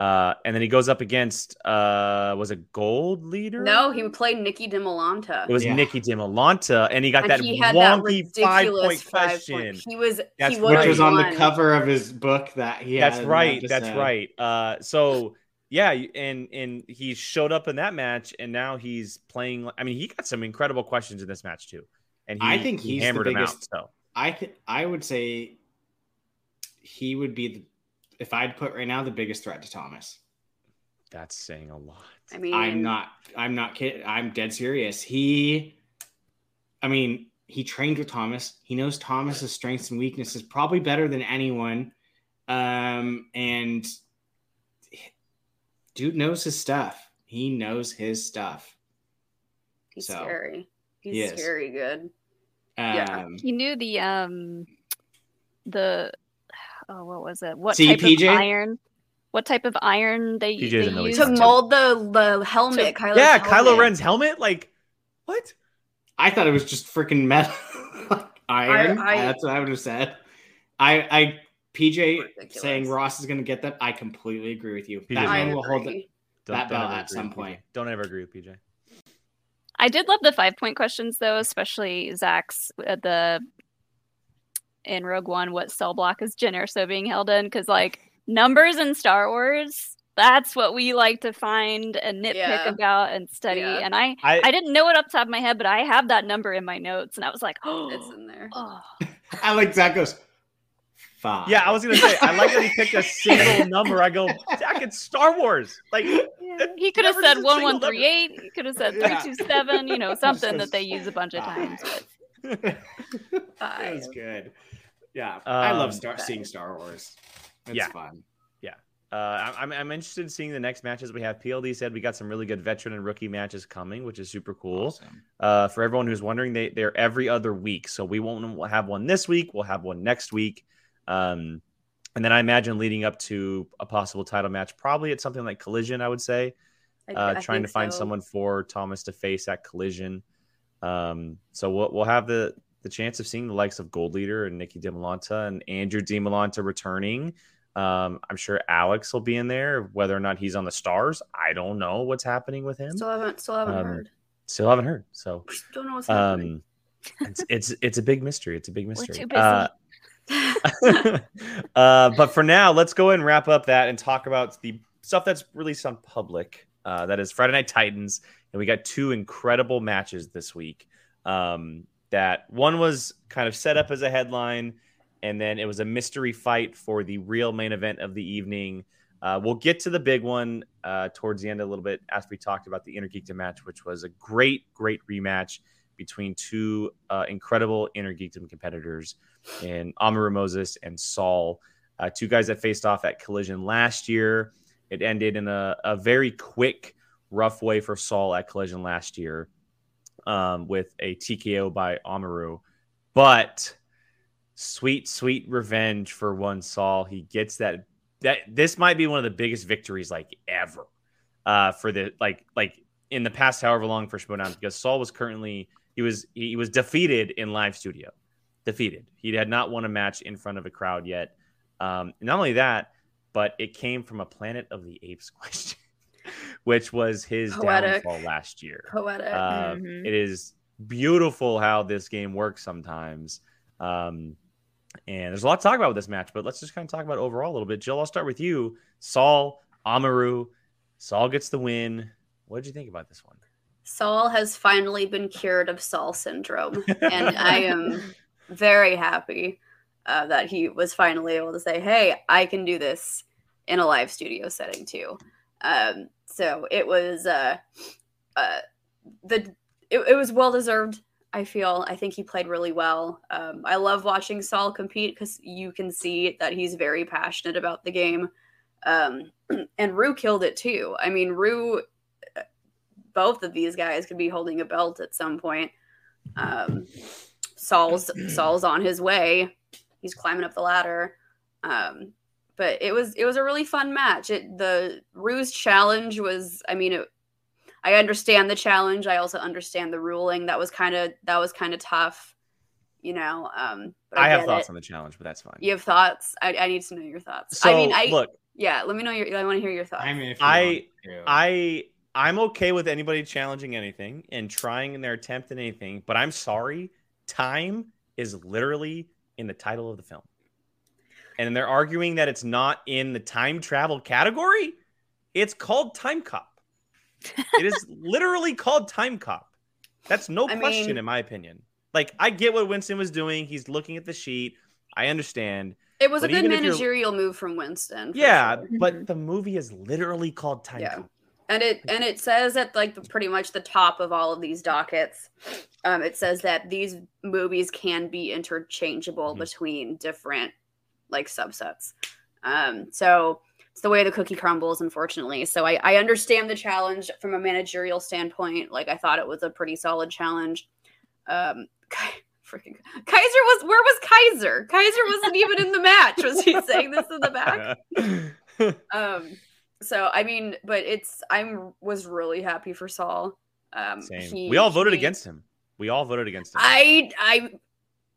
Uh, and then he goes up against uh, was it Gold Leader? No, he played Nikki DiMolanta. it was Yeah. Nikki DiMolanta, and he got and that he had that five ridiculous point five question. point. He was That's he right. Which was on the cover of his book that he. That's in right. That's episode. right. Uh, so yeah, and and he showed up in that match, and now he's playing. I mean, he got some incredible questions in this match too, and he, I think he he's the hammered him out. biggest- So I th- I would say he would be the if I'd put right now the biggest threat to Thomas. that's saying a lot. I mean, I'm not I'm not kidding. I'm dead serious. He I mean, he trained with Thomas. He knows Thomas's strengths and weaknesses probably better than anyone. Um and dude knows his stuff. He knows his stuff. He's so, scary. He's he scary good. Um Yeah. he knew the um the oh what was it what See, type PJ? of iron what type of iron they, PJ they doesn't know what use he's To mold the the helmet, Kylo's yeah, helmet. Kylo Ren's helmet. Like what? I thought it was just freaking metal [LAUGHS] iron. I- That's what I would have said. I, I, PJ Ridiculous. saying Ross is going to get that. I completely agree with you. PJ That man will hold it. agree. That belt at some with PJ. point. Don't ever agree with PJ. I did love the five point questions though, especially Zach's at uh, the in Rogue One. What cell block is Jyn Erso being held in? Because like numbers in Star Wars, that's what we like to find and nitpick Yeah. about and study. Yeah. And I, I, I didn't know it up top of my head, but I have that number in my notes, and I was like, oh, [GASPS] It's in there. oh. [LAUGHS] I like Zach goes, five. yeah, I was gonna say I like that he picked a single [LAUGHS] number. I go, Zach, it's Star Wars. Like That he could have said just a one single one three eight. He could have said three Yeah. two seven. You know, [LAUGHS] something that they use a bunch of times. But that Five. was good. Yeah, I love Um, Star- seeing Star Wars. It's Yeah. fun. Yeah, uh, I- I'm, I'm interested in seeing the next matches we have. PLD said we got some really good veteran and rookie matches coming, which is super cool. Awesome. Uh, for everyone who's wondering, they they're every other week, so we won't have one this week. We'll have one next week, um, and then I imagine leading up to a possible title match, probably at something like Collision. I would say, I- uh, I trying to find so. someone for Thomas to face at Collision. Um, so we'll we'll have the the chance of seeing the likes of Gold Leader and Nikki DiMolanta and Andrew DiMolanta returning. Um, I'm sure Alex will be in there. Whether or not he's on the stars, I don't know what's happening with him. Still haven't. Still haven't Um, heard. Still haven't heard. So Don't know what's happening. um, it's it's it's a big mystery. It's a big mystery. too busy. Uh, [LAUGHS] uh, but for now, let's go ahead and wrap up that and talk about the stuff that's released on public. Uh, that is Friday Night Titans, and we got two incredible matches this week. Um, that one was kind of set up as a headline, and then it was a mystery fight for the real main event of the evening. Uh, we'll get to the big one uh, towards the end a little bit after we talked about the Innergeekdom match, which was a great, great rematch between two uh, incredible Innergeekdom competitors in Amaru Moses and Saul, uh, two guys that faced off at Collision last year. It ended in a, a very quick, rough way for Saul at Collision last year um, with a TKO by Amaru. But sweet, sweet revenge for one Saul. He gets that. That this might be one of the biggest victories like ever uh, for the like like in the past however long for Schmoedown because Saul was currently he was he was defeated in live studio, defeated. He had not won a match in front of a crowd yet. Um, not only that, but it came from a Planet of the Apes [LAUGHS] question, [LAUGHS] which was his Poetic. downfall last year. Poetic. Uh, Mhm. it is beautiful how this game works sometimes. Um, and there's a lot to talk about with this match, but let's just kind of talk about overall a little bit. Jill, I'll start with you. Saul, Amaru, Saul gets the win. What did you think about this one? Saul has finally been cured of Saul syndrome, and I [LAUGHS] am very happy uh, that he was finally able to say, "Hey, I can do this in a live studio setting too." Um, so it was uh, uh, the it, it was well deserved. I feel. I think he played really well. Um, I love watching Saul compete because you can see that he's very passionate about the game. Um, [CLEARS THROAT] and Rue killed it too. I mean, Rue both of these guys could be holding a belt at some point. Um, Saul's Saul's on his way. He's climbing up the ladder. Um, but it was it was a really fun match. It the Rue's challenge was I mean it, I understand the challenge. I also understand the ruling. That was kind of that was kind of tough, you know. Um, but I, I, have thoughts it. on the challenge, but that's fine. You have thoughts? I, I need to know your thoughts. So I mean, I look, yeah. Let me know your. I want to hear your thoughts. I mean, if you I- I I'm okay with anybody challenging anything and trying in their attempt at anything, but I'm sorry, time is literally in the title of the film. And they're arguing that it's not in the time travel category. It's called Timecop. it is [LAUGHS] literally called Timecop. That's no I question, mean- in my opinion. Like, I get what Winston was doing. He's looking at the sheet. I understand. it was a good even if you're- managerial move from Winston. Yeah, sure. but the movie is literally called Time Yeah. Cop. and it and it says at like the, pretty much the top of all of these dockets um, it says that these movies can be interchangeable Mhm. between different like subsets. Um, so it's the way the cookie crumbles unfortunately. So I, I understand the challenge from a managerial standpoint. Like i thought it was a pretty solid challenge. Um, [LAUGHS] freaking kaiser was where was kaiser? Kaiser wasn't even in the match was he saying this in the back? [LAUGHS] Um so i mean but it's i'm was really happy for saul. Um Same. he- we all voted he- against him. We all voted against him. i i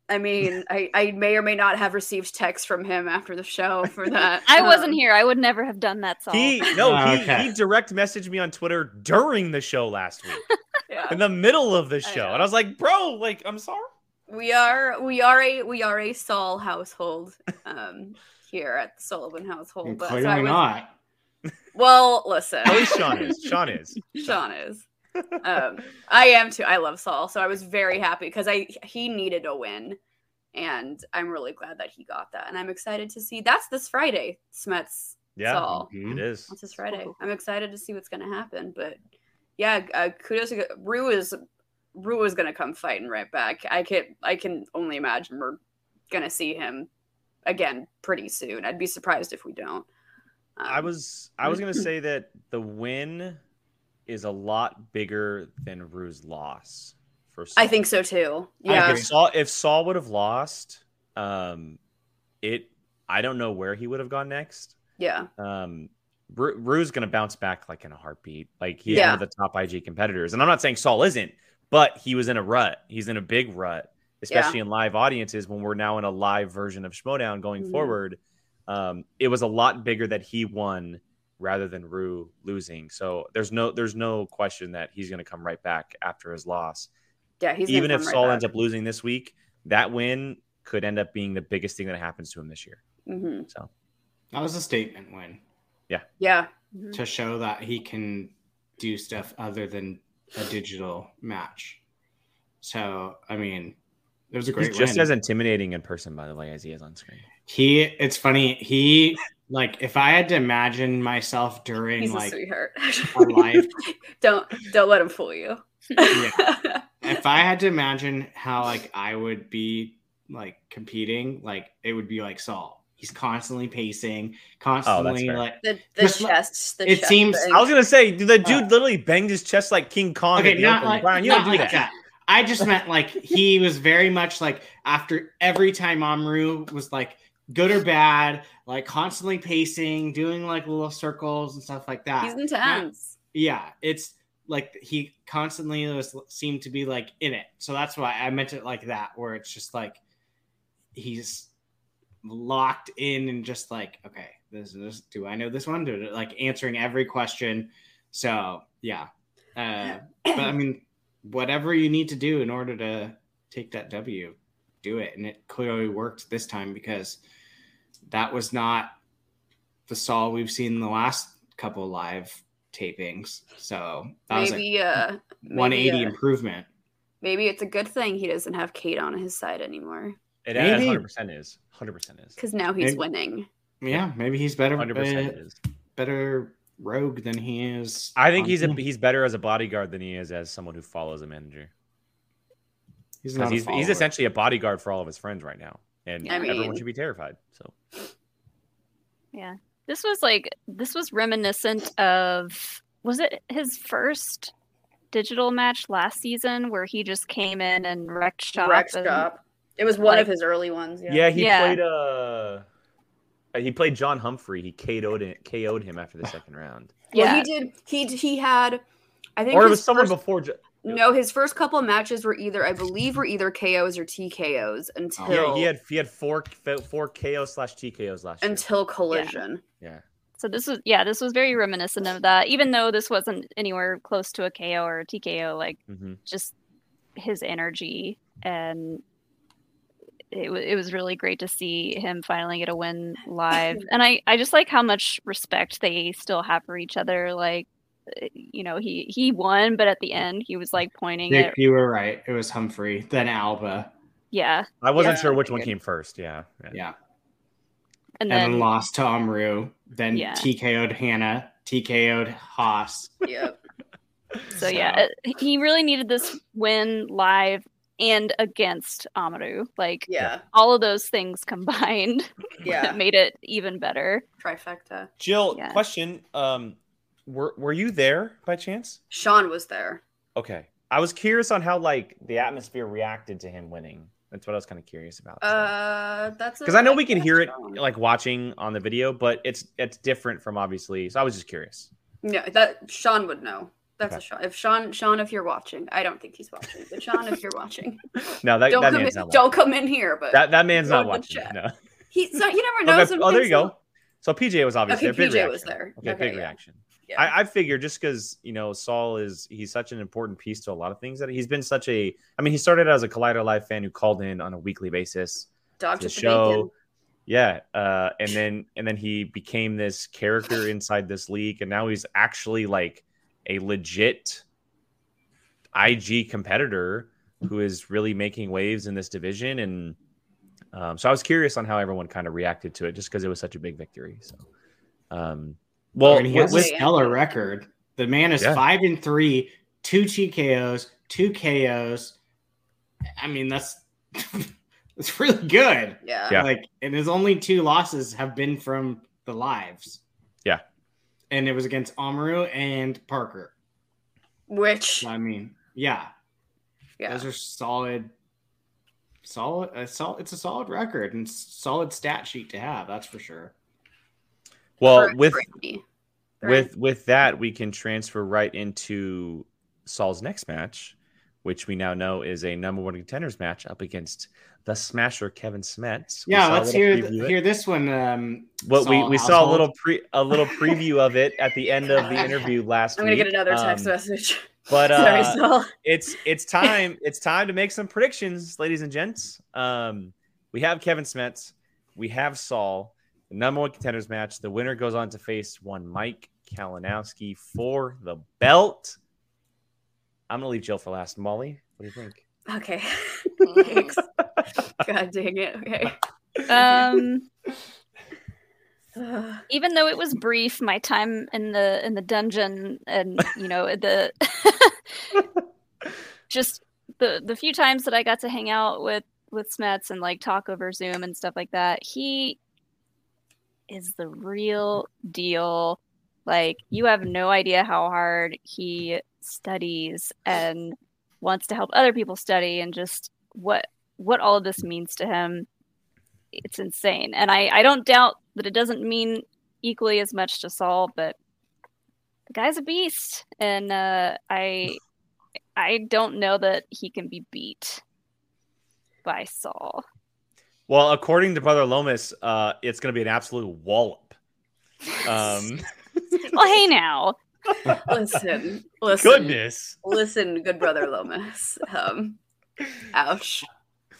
i mean i i may or may not have received text from him after the show for [LAUGHS] that I wasn't Um, here. I would never have done that. Saul. He no, Oh, he, okay. he direct messaged me on Twitter during the show last week, [LAUGHS] yeah. in the middle of the show, know. and I was like, "Bro, like, I'm sorry." we are we are a we are a saul household um here at the sullivan household but so clearly I was- not. well listen At least Sean is. Sean is. [LAUGHS] Sean is. Um, I am too. I love Saul, so I was very happy because I he needed a win, and I'm really glad that he got that. And I'm excited to see that's this Friday. Smets Yeah, Saul. it is. That's this Friday. I'm excited to see what's going to happen. But yeah, uh, kudos to Rue is Rue is going to come fighting right back. I can I can only imagine we're going to see him again pretty soon. I'd be surprised if we don't. I Um, was I was gonna [CLEARS THROAT] say that the win is a lot bigger than Rue's loss. For Saul. I think so too. Yeah. if Saul if Saul would have lost, um, it I don't know where he would have gone next. Yeah. um Ru- Rue's gonna bounce back like in a heartbeat. Like he's Yeah. one of the top IG competitors. And I'm not saying Saul isn't, but he was in a rut. He's in a big rut, especially in live audiences when we're now in a live version of Schmoedown going Mhm. forward. Um, it was a lot bigger that he won rather than Rue losing. So there's no there's no question that he's gonna come right back after his loss. Yeah, he's Even if right Saul back. ends up losing this week, that win could end up being the biggest thing that happens to him this year. Mhm. So That was a statement win Yeah, Mhm. to show that he can do stuff other than a digital match. So, I mean, it was a great he's just win. as intimidating in person, by the way, as he is on screen. he, it's funny. He, like, if I had to imagine myself during, he's a like, sweetheart. a [LAUGHS] live don't don't let him fool you. Yeah. [LAUGHS] if I had to imagine how like I would be like competing, like it would be like Saul. He's constantly pacing, constantly fair. like The the Just like- The it chest seems- thing. I was gonna say, the dude Uh, literally banged his chest like King Kong. okay, not like, Brian, you not don't do like that. that. I just meant like he was very much like after every time Amaru was like good or bad, like constantly pacing, doing like little circles and stuff like that. He's intense. yeah, it's like he constantly was seemed to be like in it. So that's why I meant it like that, where it's just like he's locked in and just like, okay, this is do I know this one? Do it like answering every question. So yeah. Uh but I mean whatever you need to do in order to take that W, do it. And it clearly worked this time because that was not the Saul we've seen in the last couple live tapings. So that was maybe uh a 180 maybe, uh, improvement. maybe it's a good thing he doesn't have Kate on his side anymore It Maybe. 100 percent is. 100 percent is. because now he's Maybe- winning. Yeah, maybe he's better 100 uh, percent is. better rogue than he is. I think he's a, he's better as a bodyguard than he is as someone who follows a manager. He's not he's he's essentially a bodyguard for all of his friends right now, and I everyone mean- should be terrified. So Yeah. This was like this was reminiscent of was it his first digital match last season where he just came in and wrecked shop Rex and- Shop. It was one of his early ones. Yeah. yeah, he Yeah. played uh he played John Humphrey. He KO'd KO'd him after the second round, Well, Yeah. he did. He he had. I think or it was someone first- before. Jo- No, his first couple of matches were either, I believe, were either KOs or TKOs until Yeah, he had he had four four KO slash TKOs last year. until collision. Yeah, So this was yeah, this was very reminiscent of that. Even though this wasn't anywhere close to a KO or a TKO, like hmm just his energy and it, wa it was really great to see him finally get a win live [LAUGHS] and I, I just like how much respect they still have for each other like you know he he won but at the end he was like pointing Nick, at you were right. It was Humphrey, then Alba. yeah I wasn't Yeah, sure which one came first. Yeah, Yeah. and And, then then lost to Amaru. Then Yeah. TKO'd Hannah. TKO'd Haas. [LAUGHS] Yep. so yeah uh, he really needed this win live and against Amaru like Yeah. all of those things combined [LAUGHS] Yeah. made it even better Trifecta. Jill, Yeah. question: um, were were you there by chance? Sean was there. Okay, I was curious on how like the atmosphere reacted to him winning. That's what I was kind of curious about. Uh, that's because I know we can hear it like watching on the video, but it's it's different from obviously. So I was just curious. Yeah, that Sean would know. That's Okay. a Sean. If Sean, Sean, if you're watching, I don't think he's watching, but Sean, if you're watching, [LAUGHS] No, that, don't that come in. man's not Don't come in here. But That that man's not watching. No. he's not. You never know. Okay, oh, there you go. So PJ was obviously Okay, PJ was there. Okay, Okay, big yeah. reaction. Yeah. I, I figure just because you know Saul is he's such an important piece to a lot of things that he's been such a. I mean, he started as a Collider Live fan who called in on a weekly basis Dog to to the show. bacon. Yeah, uh, and then and then he became this character inside this league, and now he's actually like a legit IG competitor who is really making waves in this division. And um, so I was curious on how everyone kind of reacted to it, just because it was such a big victory. So, um, well, and he has a with- with- stellar record. The man is Yeah. five and three, two TKOs, two KOs. I mean, that's [LAUGHS] that's really good. Yeah. Yeah. Like, and his only two losses have been from the lives. Yeah. And it was against Amaru and Parker. Which, I mean, yeah, yeah. those are solid, solid. A sol- it's a solid record and solid stat sheet to have. That's for sure. Well, with. Right. with with that, we can transfer right into Saul's next match, which we now know is a number one contenders match up against the Smasher Kevin Smets. We Yeah, let's hear preview hear this one. Um, What we, Saul we saw a little pre a little preview of it at the end of the [LAUGHS] interview last I'm gonna week. get another text Um, message. But [LAUGHS] Sorry, uh, Saul. it's it's time it's time to make some predictions, ladies and gents. Um, we have Kevin Smets, we have Saul, the number one contenders match. The winner goes on to face one Mike Kalinowski for the belt. I'm gonna leave Jill for last. Molly, what do you think? Okay. [LAUGHS] Thanks. God dang it. Okay. um [SIGHS] even though it was brief my time in the in the dungeon and you know the [LAUGHS] just the the few times that I got to hang out with with Smets and like talk over Zoom and stuff like that, he is the real deal. Like you have no idea how hard he studies and wants to help other people study and just what what all of this means to him. It's insane. And I I don't doubt that it doesn't mean equally as much to Saul, but the guy's a beast and uh I I don't know that he can be beat by Saul. Well, according to Brother Lomas, uh, it's going to be an absolute wallop. Um, [LAUGHS] well, hey now. Listen, listen, goodness. listen, good brother Lomas. Um, ouch.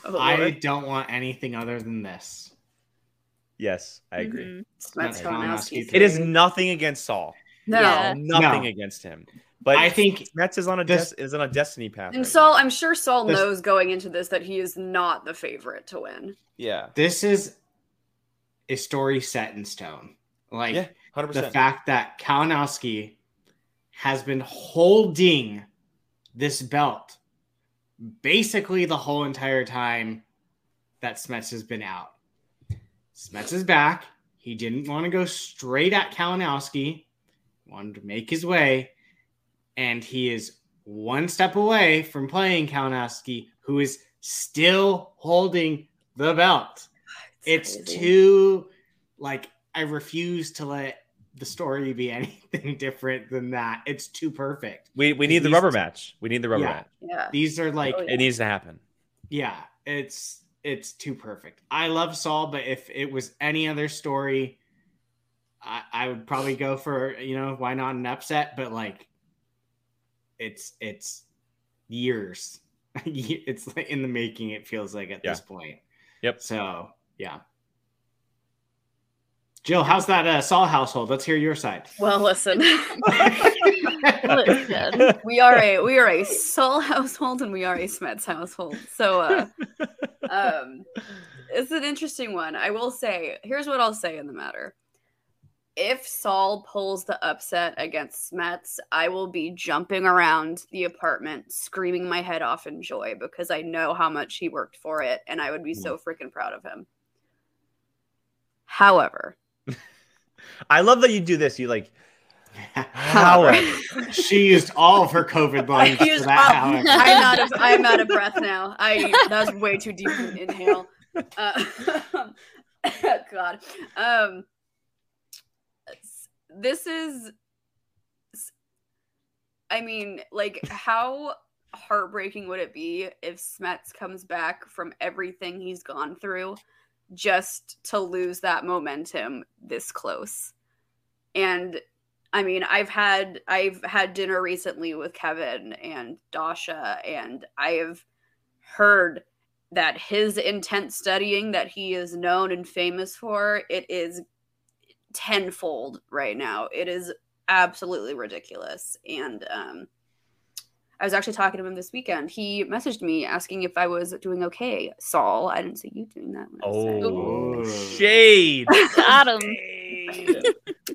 Oh, I don't want anything other than this. Yes, I agree. Mhm. Smets Smets Kalinowski. Kalinowski. It is nothing against Saul. No. Yeah. Nothing No. against him. But I think Mets is on a this- des- is on a destiny path. And right Saul, I'm sure Saul This- knows going into this that he is not the favorite to win. Yeah. this is a story set in stone. Like Yeah. Hundred the fact that Kalinowski has been holding this belt basically the whole entire time that Smets has been out. Smets is back. He didn't want to go straight at Kalinowski, wanted to make his way, and he is one step away from playing Kalinowski, who is still holding the belt it's crazy. too like I refuse to let the story be [LAUGHS] anything different than that. It's too perfect. We we need the These- rubber match. We need the rubber Yeah. match. Yeah. These are like Oh, It needs to happen. yeah, it's it's too perfect. I love Saul, but if it was any other story, I, I would probably go for you know why not an upset, but like it's it's years. [LAUGHS] it's like in the making. It feels like at Yeah. this point. Yep. So yeah. Jill, how's that uh, Saul household? Let's hear your side. Well, listen. [LAUGHS] Listen. we are a we are a Saul household and we are a Smets household. So uh [LAUGHS] um it's an interesting one. I will say, here's what I'll say in the matter. If Saul pulls the upset against Smets, I will be jumping around the apartment screaming my head off in joy because I know how much he worked for it and I would be so freaking proud of him. However, [LAUGHS] I love that you do this. You like, [LAUGHS] However. however, she used all of her COVID lines I for used that. all- however. [LAUGHS] I'm out of I'm out of breath now. I that was way too deep an inhale. Uh, God, um, s- this is. I mean, like, [LAUGHS] how heartbreaking would it be if Smets comes back from everything he's gone through, just to lose that momentum this close? And I mean, I've had I've had dinner recently with Kevin and Dasha, and I have heard that his intense studying that he is known and famous for, it is tenfold right now. It is absolutely ridiculous. And um I was actually talking to him this weekend. He messaged me asking if I was doing okay. Saul, I didn't see you doing that. When I was saying- oh, Ooh. shade. [LAUGHS] Got him. Shade.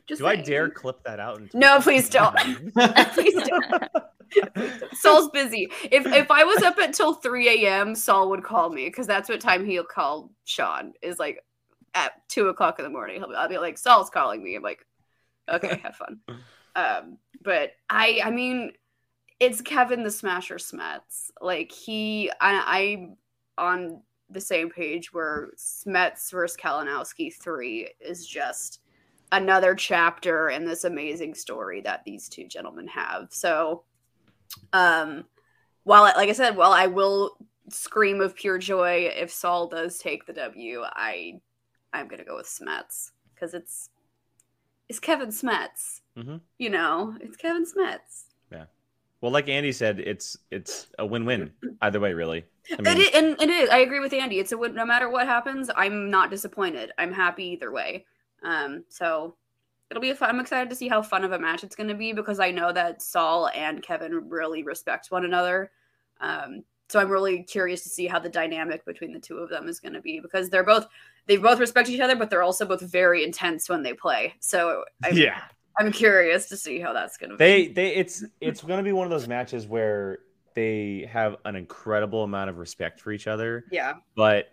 Just Do I dare clip that out? and- No, [LAUGHS] please don't. Please [LAUGHS] don't. Saul's busy. If if I was up until 3 a.m., Saul would call me because that's what time he'll call Sean is like at two o'clock in the morning. He'll be, I'll be like, Saul's calling me. I'm like, okay, [LAUGHS] have fun. Um, but I I mean, it's Kevin the Smasher Smets. Like he I I'm on the same page where Smets versus Kalinowski three is just another chapter in this amazing story that these two gentlemen have. So, um, while I- like I said, while I will scream of pure joy if Saul does take the W, I I'm gonna go with Smets because it's it's Kevin Smets. Mhm. You know, it's Kevin Smets. Yeah. Well, like Andy said, it's it's a win-win [CLEARS THROAT] either way, really. I mean, is, and it is. I agree with Andy. It's a win- no matter what happens, I'm not disappointed. I'm happy either way. Um, so it'll be a fun. I'm excited to see how fun of a match it's going to be because I know that Saul and Kevin really respect one another. Um, so I'm really curious to see how the dynamic between the two of them is going to be because they're both they both respect each other, but they're also both very intense when they play. So I'm, yeah, I'm curious to see how that's going to be. they they it's it's going to be one of those matches where they have an incredible amount of respect for each other, Yeah. but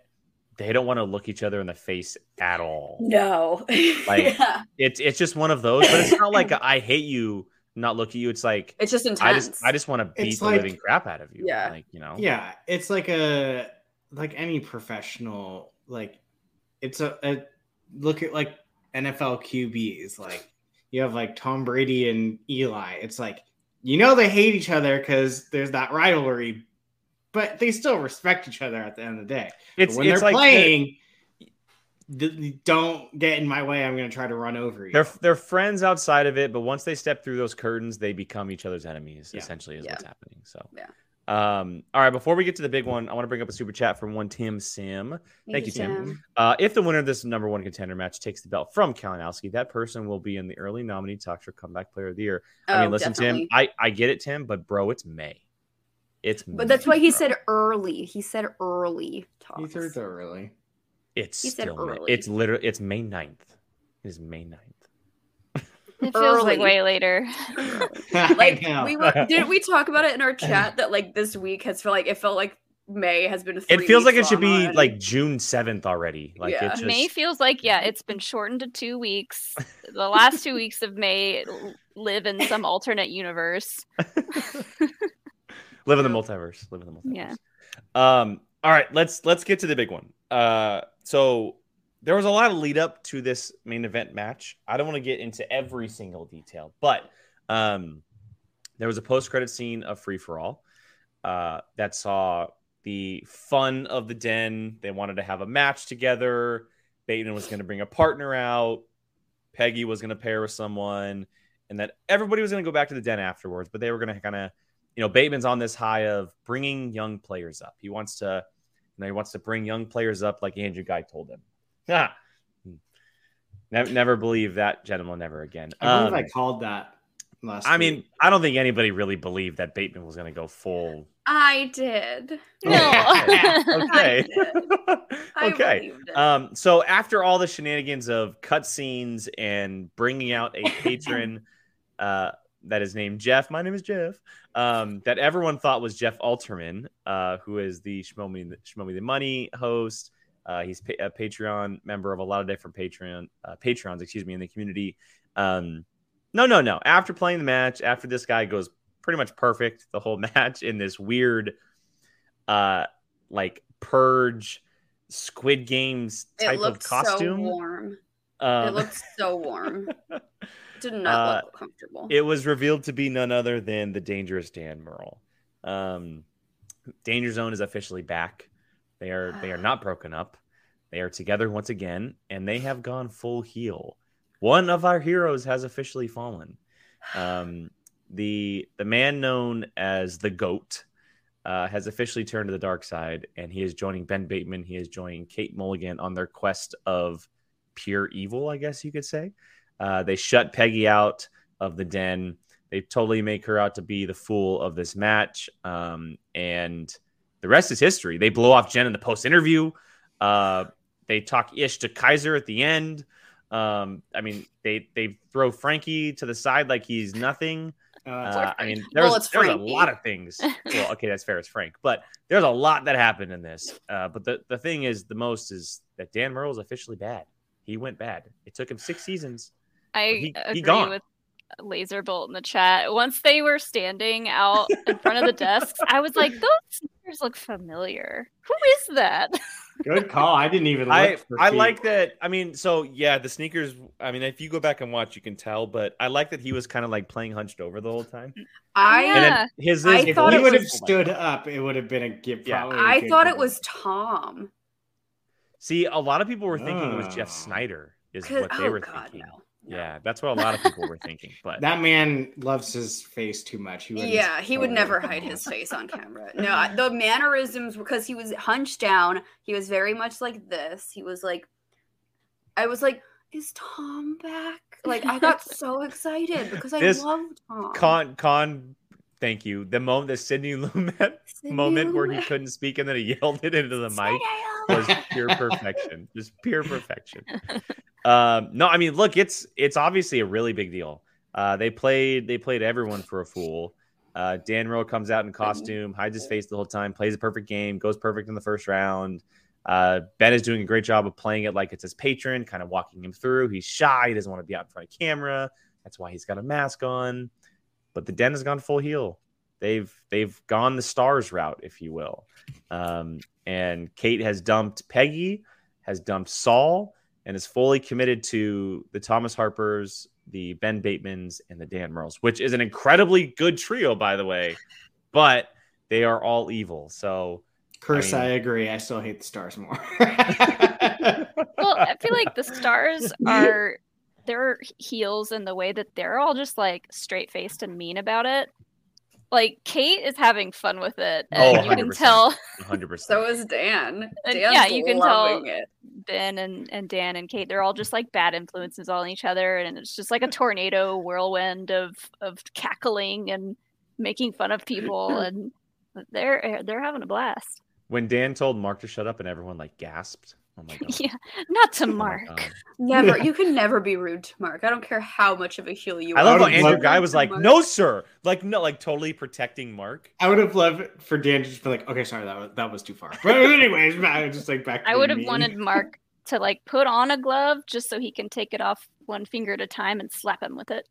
they don't want to look each other in the face at all. No. [LAUGHS] Like- yeah. It's it's just one of those, but it's not like a, I hate you, not look at you. It's like It's just intense. I just I just want to beat It's the like- living crap out of you. Yeah. Like, you know. Yeah, it's like a like any professional like it's a, a look at like NFL QBs like you have like Tom Brady and Eli. It's like you know they hate each other because there's that rivalry, but they still respect each other at the end of the day. It's But when it's they're like playing, th- don't get in my way. I'm going to try to run over you. they're they're friends outside of it, but once they step through those curtains, they become each other's enemies. Yeah. Essentially, is Yeah. what's happening. So, Yeah. Um, all right. Before we get to the big one, I want to bring up a super chat from one Tim Sim. Thank you, Tim. Uh, if the winner of this number one contender match takes the belt from Kalinowski, that person will be in the early nominee talk for comeback player of the year. I mean, Oh, listen, definitely. Tim, I, I get it, Tim, but bro, it's May. It's But that's why he bro. said early. He said early talks. You threw it there early. It's he still May. early. It's literally it's May 9th. It is May 9th. [LAUGHS] It feels like way later. [LAUGHS] like we were did we [LAUGHS] talk about it in our chat that like this week has felt like it felt like May has been a It three feels like it should be already. like June 7th already. Like Yeah. it just May feels like yeah, it's been shortened to two weeks. The last two weeks of May live in some alternate universe. live in the multiverse. Live in the multiverse. Yeah. Um, all right, let's let's get to the big one. Uh, so there was a lot of lead up to this main event match. I don't want to get into every single detail, but um, there was a post credit scene of Free for All uh, that saw the fun of the den. They wanted to have a match together. Bateman was going to bring a partner out. Peggy was going to pair with someone, and that everybody was going to go back to the den afterwards. But they were going to kind of you know, Bateman's on this high of bringing young players up. He wants to, know, he wants to bring young players up like Andrew Guy told him. [LAUGHS] Ah. Never, never believe that gentleman ever again. I believe Um, I called that last. I mean. I don't think anybody really believed that Bateman was going to go full. I did. [LAUGHS] No. [LAUGHS] okay. I okay. believed. Um, so after all the shenanigans of cutscenes and bringing out a patron uh, that is named Jeff, my name is Jeff, um, that everyone thought was Jeff Alterman, uh, who is the Shmow Me, Shmow Me the Money host. Uh, he's pa- a Patreon member of a lot of different Patreon uh, Patreons, excuse me, in the community. Um, no, no, no. After playing the match, after this guy goes pretty much perfect the whole [LAUGHS] match in this weird, uh, like purge Squid Games type of costume. so warm. Um, it looked so warm. [LAUGHS] Did not Uh, look comfortable. it was revealed to be none other than the dangerous Dan Murrell. Um, Danger Zone is officially back. They are they are [GASPS] not broken up. They are together once again, and they have gone full heel. One of our heroes has officially fallen. Um, [SIGHS] the the man known as the Goat uh, has officially turned to the dark side, and he is joining Ben Bateman. He is joining Kate Mulligan on their quest of pure evil, I guess you could say. Uh, they shut Peggy out of the den. They totally make her out to be the fool of this match. Um, and the rest is history. They blow off Jen in the post interview. Uh, they talk ish to Kaiser at the end. Um, I mean, they they throw Frankie to the side like he's nothing. Uh, Uh, I mean, there's, it's there's a lot of things. [LAUGHS] Well, okay, that's fair. It's Frank, but there's a lot that happened in this. Uh, but the, the thing is, the most is that Dan Murrell is officially bad. He went bad. It took him six seasons. I he- he agree gone. with Laserbolt in the chat. Once they were standing out in front of the desks, I was like, those sneakers look familiar. Who is that? [LAUGHS] good call. I didn't even. Look I for I feet. like that. I mean, so yeah, the sneakers. I mean, if you go back and watch, you can tell. But I like that he was kind of like playing hunched over the whole time. I Yeah. And then his, I If thought he it would have was- stood up, it would have been a give. Yeah. probably a I good thought it was Tom. See, a lot of people were thinking it was Jeff Oh. Snyder. is what they oh were God, thinking. no. No. Yeah, that's what a lot of people were thinking. But That man loves his face too much. He Yeah, he would never hide his [LAUGHS] face on camera. No, the mannerisms because he was hunched down. He was very much like this. He was like, I was like, is Tom back? Like I got [LAUGHS] so excited because I This love Tom. Con Con, thank you. The moment the Sidney [LAUGHS] Lumet Sidney moment where he couldn't speak and then he yelled it into the mic was pure perfection. Just pure perfection. Um, no, I mean, look, it's it's obviously a really big deal. Uh, they played they played everyone for a fool. Uh, Dan Murrell comes out in costume, hides his face the whole time, plays a perfect game, goes perfect in the first round. Uh, ben is doing a great job of playing it like it's his patron, kind of walking him through. He's shy, he doesn't want to be out in front of camera. That's why he's got a mask on. But the den has gone full heel. They've they've gone the stars route, if you will. Um, and Kate has dumped Peggy, has dumped Saul, and is fully committed to the Thomas Harpers, the Ben Batemans, and the Dan Murrells, which is an incredibly good trio, by the way. But they are all evil. So Chris, I I, agree. I still hate the stars more. [LAUGHS] Well, I feel like the stars [LAUGHS] are they're heels and the way that they're all just like straight faced and mean about it. Like Kate is having fun with it, Oh, and you can tell 100%. So is Dan. And Dan's yeah, you can tell- loving it. Ben and, and Dan and Kate, they're all just like bad influences on each other, and it's just like a tornado whirlwind of of cackling and making fun of people, [CLEARS THROAT] and they're they're having a blast. when Dan told Mark to shut up and everyone like gasped. Oh my [LAUGHS] god. Yeah, not to Oh Mark. God. [LAUGHS] Never. [LAUGHS] You can never be rude to Mark. I don't care how much of a heel you I are. I love how would Andrew love- Guy was like, Mark. "No, sir," like no, like totally protecting Mark. I would have loved for Dan to just be like, okay, sorry, that was, that was too far. But anyways, I was just like back. to I would have wanted Mark to like put on a glove just so he can take it off one finger at a time and slap him with it.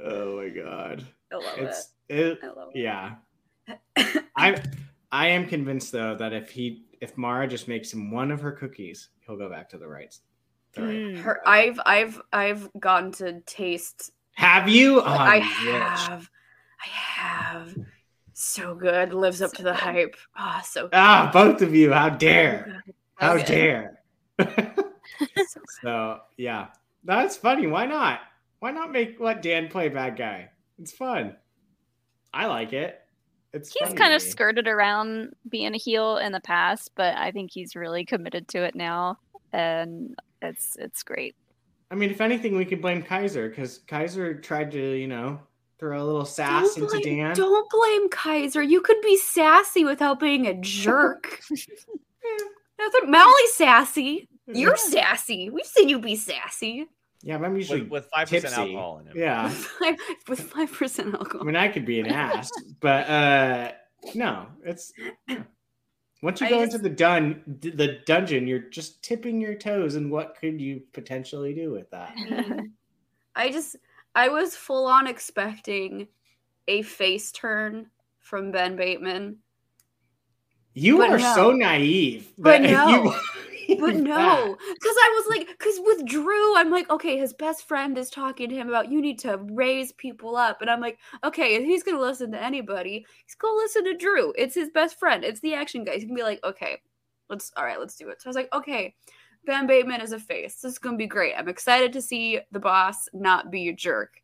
Oh my god, I love it's it. it. I love Yeah, it. I I am convinced though that if he if Mara just makes him one of her cookies, he'll go back to the right. The right. Mm. Her, I've I've I've gotten to taste. Have you? Oh, I bitch. have. I have. So good. Lives up to the hype. Ah, so good. Ah, both of you! How dare! How Okay. dare! [LAUGHS] So so yeah, that's funny. Why not? Why not make let Dan play bad guy? It's fun. I like it. It's He's funny kind of skirted around being a heel in the past, but I think he's really committed to it now, and it's it's great. I mean, if anything, we could blame Kaiser because Kaiser tried to, you know, throw a little sass Don't into blame, Dan. don't blame Kaiser. You could be sassy without being a jerk. [LAUGHS] [LAUGHS] Nothing. Molly's sassy. You're sassy. We've seen you be sassy. Yeah, but I'm usually With, with five percent alcohol in him. Yeah, With five, percent alcohol. I mean, I could be an ass, but uh no, it's once you I go just- into the dun the dungeon, you're just tipping your toes, and what could you potentially do with that? I just I was full on expecting a face turn from Ben Bateman. You But are no. so naive. But that [LAUGHS] no. you- [LAUGHS] But [LAUGHS] no, because I was like, because with Drew, I'm like, okay, his best friend is talking to him about you need to raise people up. And I'm like, okay, if he's going to listen to anybody, he's going to listen to Drew. It's his best friend, it's the action guy. He's going to be like, okay, let's, all right, let's do it. So I was like, okay, Ben Bateman is a face. This is going to be great. I'm excited to see the boss not be a jerk.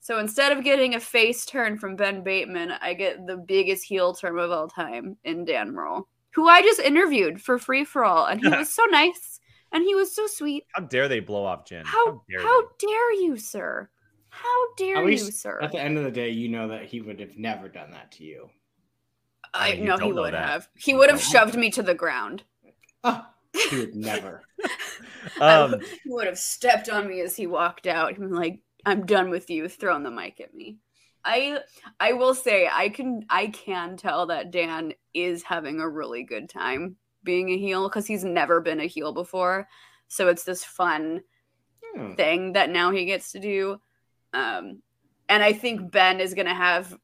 So instead of getting a face turn from Ben Bateman, I get the biggest heel turn of all time in Dan Murrell, who I just interviewed for Free for All, and he was [LAUGHS] so nice and he was so sweet. How dare they blow off Jen? How dare how dare you, sir? How dare At you, sir? At the end of the day, you know that he would have never done that to you. I you know he would that. have. He would have shoved me to the ground. Oh, [LAUGHS] he would never. [LAUGHS] Um, would- he would have stepped on me as he walked out. He was like, "I'm done with you," throwing the mic at me. I I will say I can I can tell that Dan is having a really good time being a heel because he's never been a heel before. So it's this fun Hmm. thing that now he gets to do. Um, and I think Ben is going to have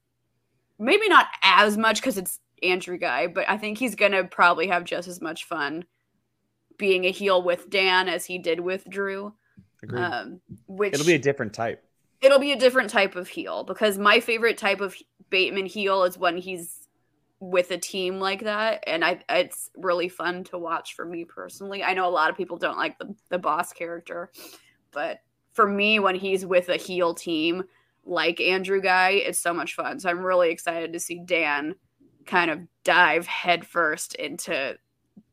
maybe not as much because it's Andrew Guy, but I think he's going to probably have just as much fun being a heel with Dan as he did with Drew. Um, which It'll be a different type. It'll be a different type of heel because my favorite type of Bateman heel is when he's with a team like that, and I it's really fun to watch for me personally. I know a lot of people don't like the the boss character, but for me, when he's with a heel team like Andrew Guy, it's so much fun. So I'm really excited to see Dan kind of dive headfirst into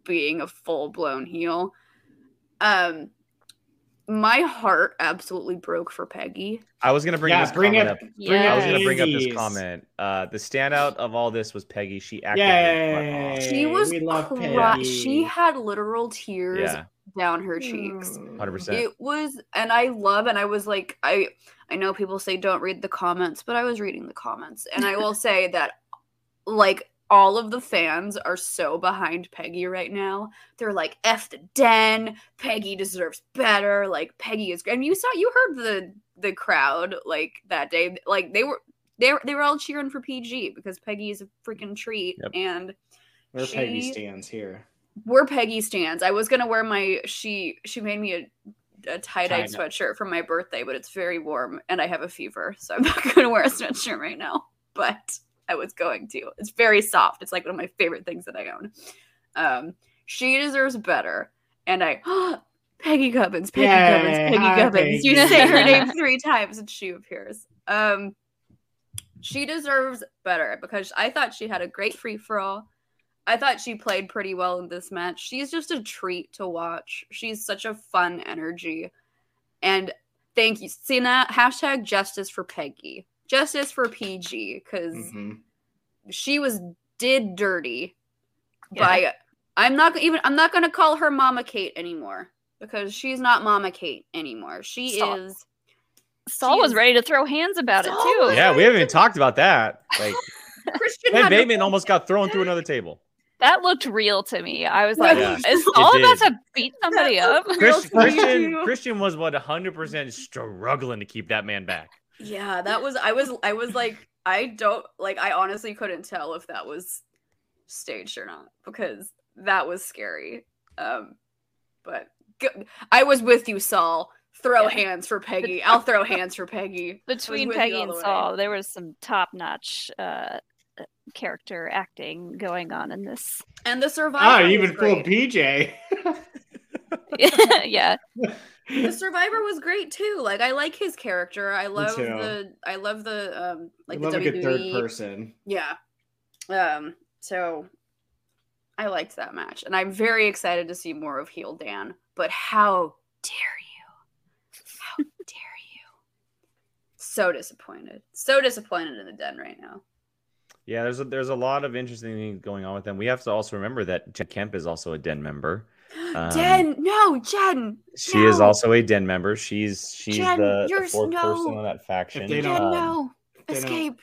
being a full blown heel. Um, my heart absolutely broke for Peggy. I was gonna bring Yeah, this bring comment it- up. Bring I was gonna bring up this comment. Uh, the standout of all this was Peggy. She acted. Yay! Her She was we love cry- Peggy. she had literal tears Yeah, down her cheeks. Mm. hundred percent. It was, and I love, and I was like, I, I know people say don't read the comments, but I was reading the comments. And I will say that, like, all of the fans are so behind Peggy right now. They're like, F the den. Peggy deserves better. Like, Peggy is. Great. And you saw, you heard the the crowd, like, that day. Like, they were. They were, they were all cheering for PG because Peggy is a freaking treat, Yep. and Where Peggy stands here. we're Peggy stands. I was gonna wear my she she made me a, a tie dye Tie-dye. sweatshirt for my birthday, but it's very warm and I have a fever, so I'm not gonna wear a sweatshirt right now. But I was going to. It's very soft. It's like one of my favorite things that I own. Um, she deserves better, and I. [GASPS] Peggy Gubbins, Peggy Gubbins, Yay, Peggy hi, Gubbins. You say her name [LAUGHS] three times and she appears. Um, she deserves better because I thought she had a great free for all. I thought she played pretty well in this match. She's just a treat to watch. She's such a fun energy. And thank you. Cena. Hashtag justice for Peggy. Justice for PG. Because Mhm. she was did dirty by I'm not even I'm not gonna call her Mama Kate anymore. Because she's not Mama Kate anymore. She Stop. is Saul She was is- ready to throw hands about Saul it too. Yeah, we haven't even talked about that. [LAUGHS] Like, Christian Ben had to- Bateman almost got thrown through another table. That looked real to me. I was like, Yeah, is it Saul about to beat somebody up? looked Chris, real to me, Christian. Christian was what 100% struggling to keep that man back. Yeah, that was I was I was like I don't like I honestly couldn't tell if that was staged or not because that was scary. Um but I was with you Saul. Throw Yeah. hands for Peggy. I'll throw hands for Peggy. Between Peggy and the. Saul, there was some top-notch uh, character acting going on in this. And the Ah, survivor you was even fooled great. PJ. [LAUGHS] [LAUGHS] yeah, [LAUGHS] The [LAUGHS] survivor was great too. Like I like his character. I love the I love the um like I love the a good third person. Yeah. Um, so I liked that match. And I'm very excited to see more of Heel Dan. But how dare you? How [LAUGHS] dare you? So disappointed. So disappointed in the den right now. Yeah, there's a, there's a lot of interesting things going on with them. We have to also remember that Kemp is also a Den member. Um, Jen, no, Jen, She is also a Den member. She's she's Jen, the, the fourth no. person on that faction. they Jen, don't- Um, no, escape.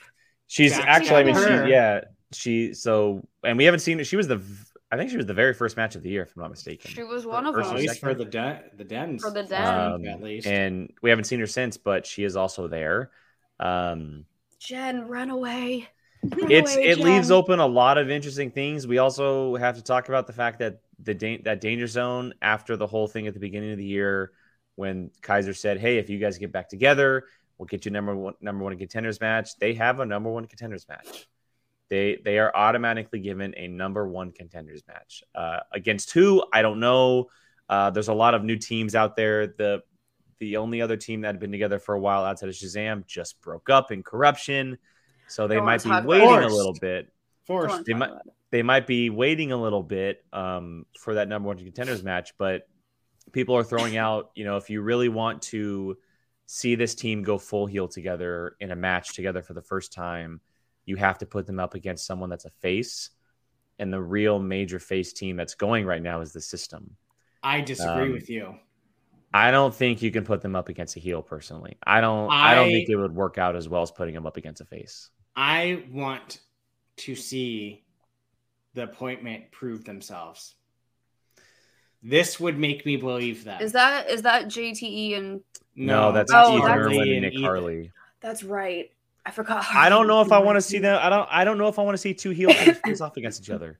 She's Back actually, I mean, she, yeah, she. So, and we haven't seen. She was the, v- I think she was the very first match of the year, if I'm not mistaken. She was one of First At them. least for the den, the dens. For the den. Um, at least. and we haven't seen her since, but she is also there. Um, Jen, run away. Run it's away, it leaves open a lot of interesting things. We also have to talk about the fact that the da- that danger zone after the whole thing at the beginning of the year, when Kaiser said, "Hey, if you guys get back together, we'll get you number one number one contenders match." They have a number one contenders match. They they are automatically given a number one contenders match uh, against who I don't know. Uh, there's a lot of new teams out there. The the only other team that had been together for a while outside of Shazam just broke up in corruption. So they might be waiting a little bit. Forced. Don't They might- They might be waiting a little bit um, for that number one contenders match, but people are throwing [LAUGHS] out, you know, if you really want to see this team go full heel together in a match together for the first time, you have to put them up against someone that's a face. And the real major face team that's going right now is the system. I disagree Um, with you. I don't think you can put them up against a heel personally. I don't I, don't think it would work out as well as putting them up against a face. I want to see the appointment prove themselves. This would make me believe that. Is that is that JTE and No, that's Oh, Ethan that's- Irwin Lee and Nick Ethan. Harley. that's right. I forgot. I don't know if I want to see them. I don't. I don't know if I want to see two heel teams face off against each other.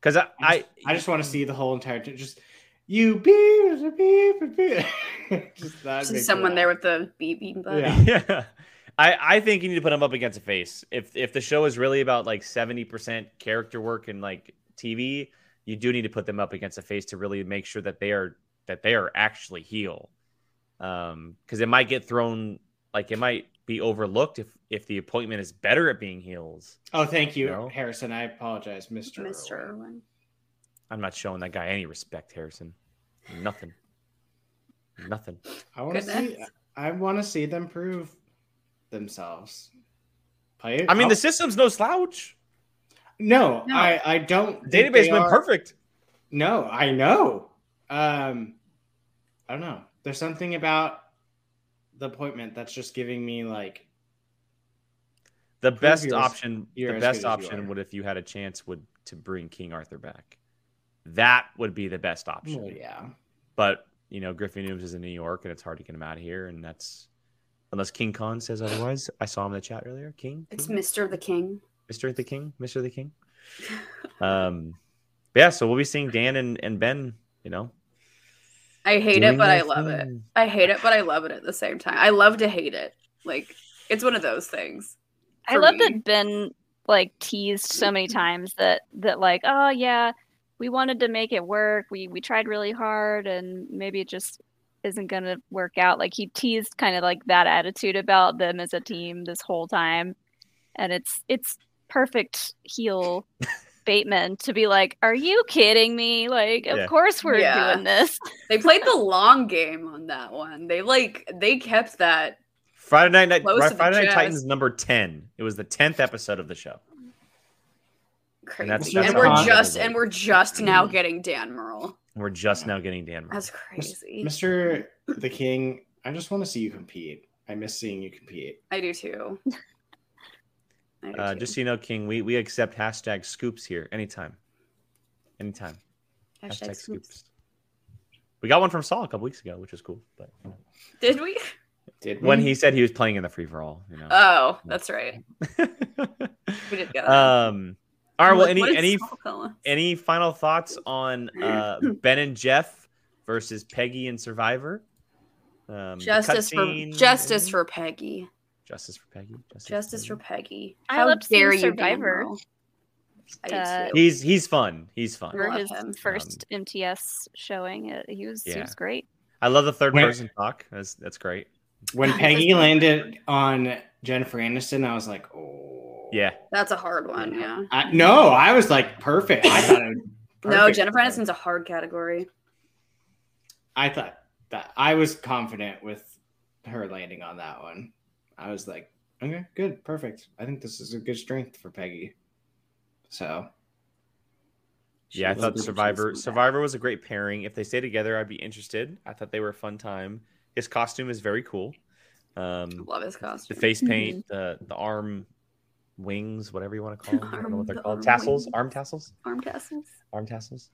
Because I, I I, just, I just want to see the whole entire thing. Just you beep beep beep. [LAUGHS] just that Just someone me there with the beeping button. Yeah. yeah, [LAUGHS] [LAUGHS] I, I think you need to put them up against a face. If if the show is really about like seventy percent character work and like TV, you do need to put them up against a face to really make sure that they are that they are actually heel. Um, because it might get thrown like it might be overlooked if if the appointment is better at being heels. Oh, thank you, No. Harrison. I apologize, Mister. Mr. Irwin. I'm not showing that guy any respect, Harrison. Nothing. Nothing. I want to see. I want to see them prove themselves. Play. I mean, I'll- the system's no slouch. no, No. I I don't. The database they been are- perfect. No, I know. Um, I don't know. There's something about the appointment, that's just giving me like The best option, the best good as you option would if you had a chance would to bring King Arthur back. That would be the best option. well, yeah. But you know, Griffin Newman is in New York, and it's hard to get him out of here, and that's unless King Khan says otherwise. I saw him in the chat earlier. King, It's Mr. the King. Mr. the King, Mr. the King. [LAUGHS] Um, but yeah, so we'll be seeing Dan and, and Ben. You know, I hate it, but I their love it. I hate it, but I love it at the same time. I love to hate it. Like it's one of those things. I love me. that Ben like teased so many times that that like oh yeah we wanted to make it work we we tried really hard and maybe it just isn't going to work out like he teased kind of like that attitude about them as a team this whole time and it's it's perfect heel [LAUGHS] Bateman to be like are you kidding me like of course we're Yeah. doing this [LAUGHS] They played the long game on that one. They like they kept that. Friday Night, Night Close Friday Night chest. Titans number ten. It was the tenth episode of the show. Crazy. that's- And, we're just and we're just now mm-hmm. getting Dan Murrell. We're just now getting Dan. Murray. That's crazy. Mr. the King, I just want to see you compete. I miss seeing you compete. I do too. [LAUGHS] I do Uh, too. just so you know, King, we we accept hashtag scoops here anytime, anytime. Hashtag scoops. We got one from Saul a couple weeks ago, which is cool. But you know. Did we? Did when he said he was playing in the free for all, you know. Oh, that's right. [LAUGHS] We did get that. um. All right. Well, Like, any any Saul any final thoughts on uh, [CLEARS THROAT] Ben and Jeff versus Peggy and Survivor? Um, Justice for justice for Peggy. justice for Peggy. Justice, Justice for for Peggy. I How loved seeing dare you, Survivor. Murrell. I do Uh. He's he's fun. He's fun. for love his him. first MTS showing it he was he was great I love the third When- person talk. That's that's great. when [LAUGHS] Peggy landed on Jennifer Aniston, I was like, oh. Yeah. That's a hard one. Yeah. I, no, I was like, perfect. I thought it was [LAUGHS] No. Jennifer Aniston's a hard category. I thought that I was confident with her landing on that one. I was like, okay, good, perfect. I think this is a good strength for Peggy. So Yeah, I thought Survivor. Survivor was a great pairing. If they stay together, I'd be interested. I thought they were a fun time. His costume is very cool. Um, Love his costume. the face [LAUGHS] paint, the the arm wings, whatever you want to [LAUGHS] call them. I don't know what they're the called. arm Tassels, wings. arm tassels, Arm tassels. arm tassels.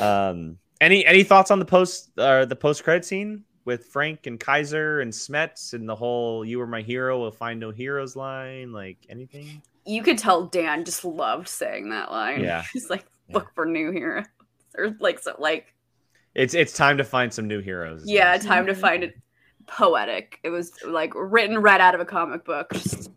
Um, any any thoughts on the post uh, the post credit scene with Frank and Kaiser and Smets and the whole "You were my hero, will find no heroes" line? Like anything? You could tell Dan just loved saying that line. Yeah. [LAUGHS] He's like, Yeah. look for new heroes. Or like so like It's it's time to find some new heroes. yeah, time to find it poetic. It was like written right out of a comic book. Just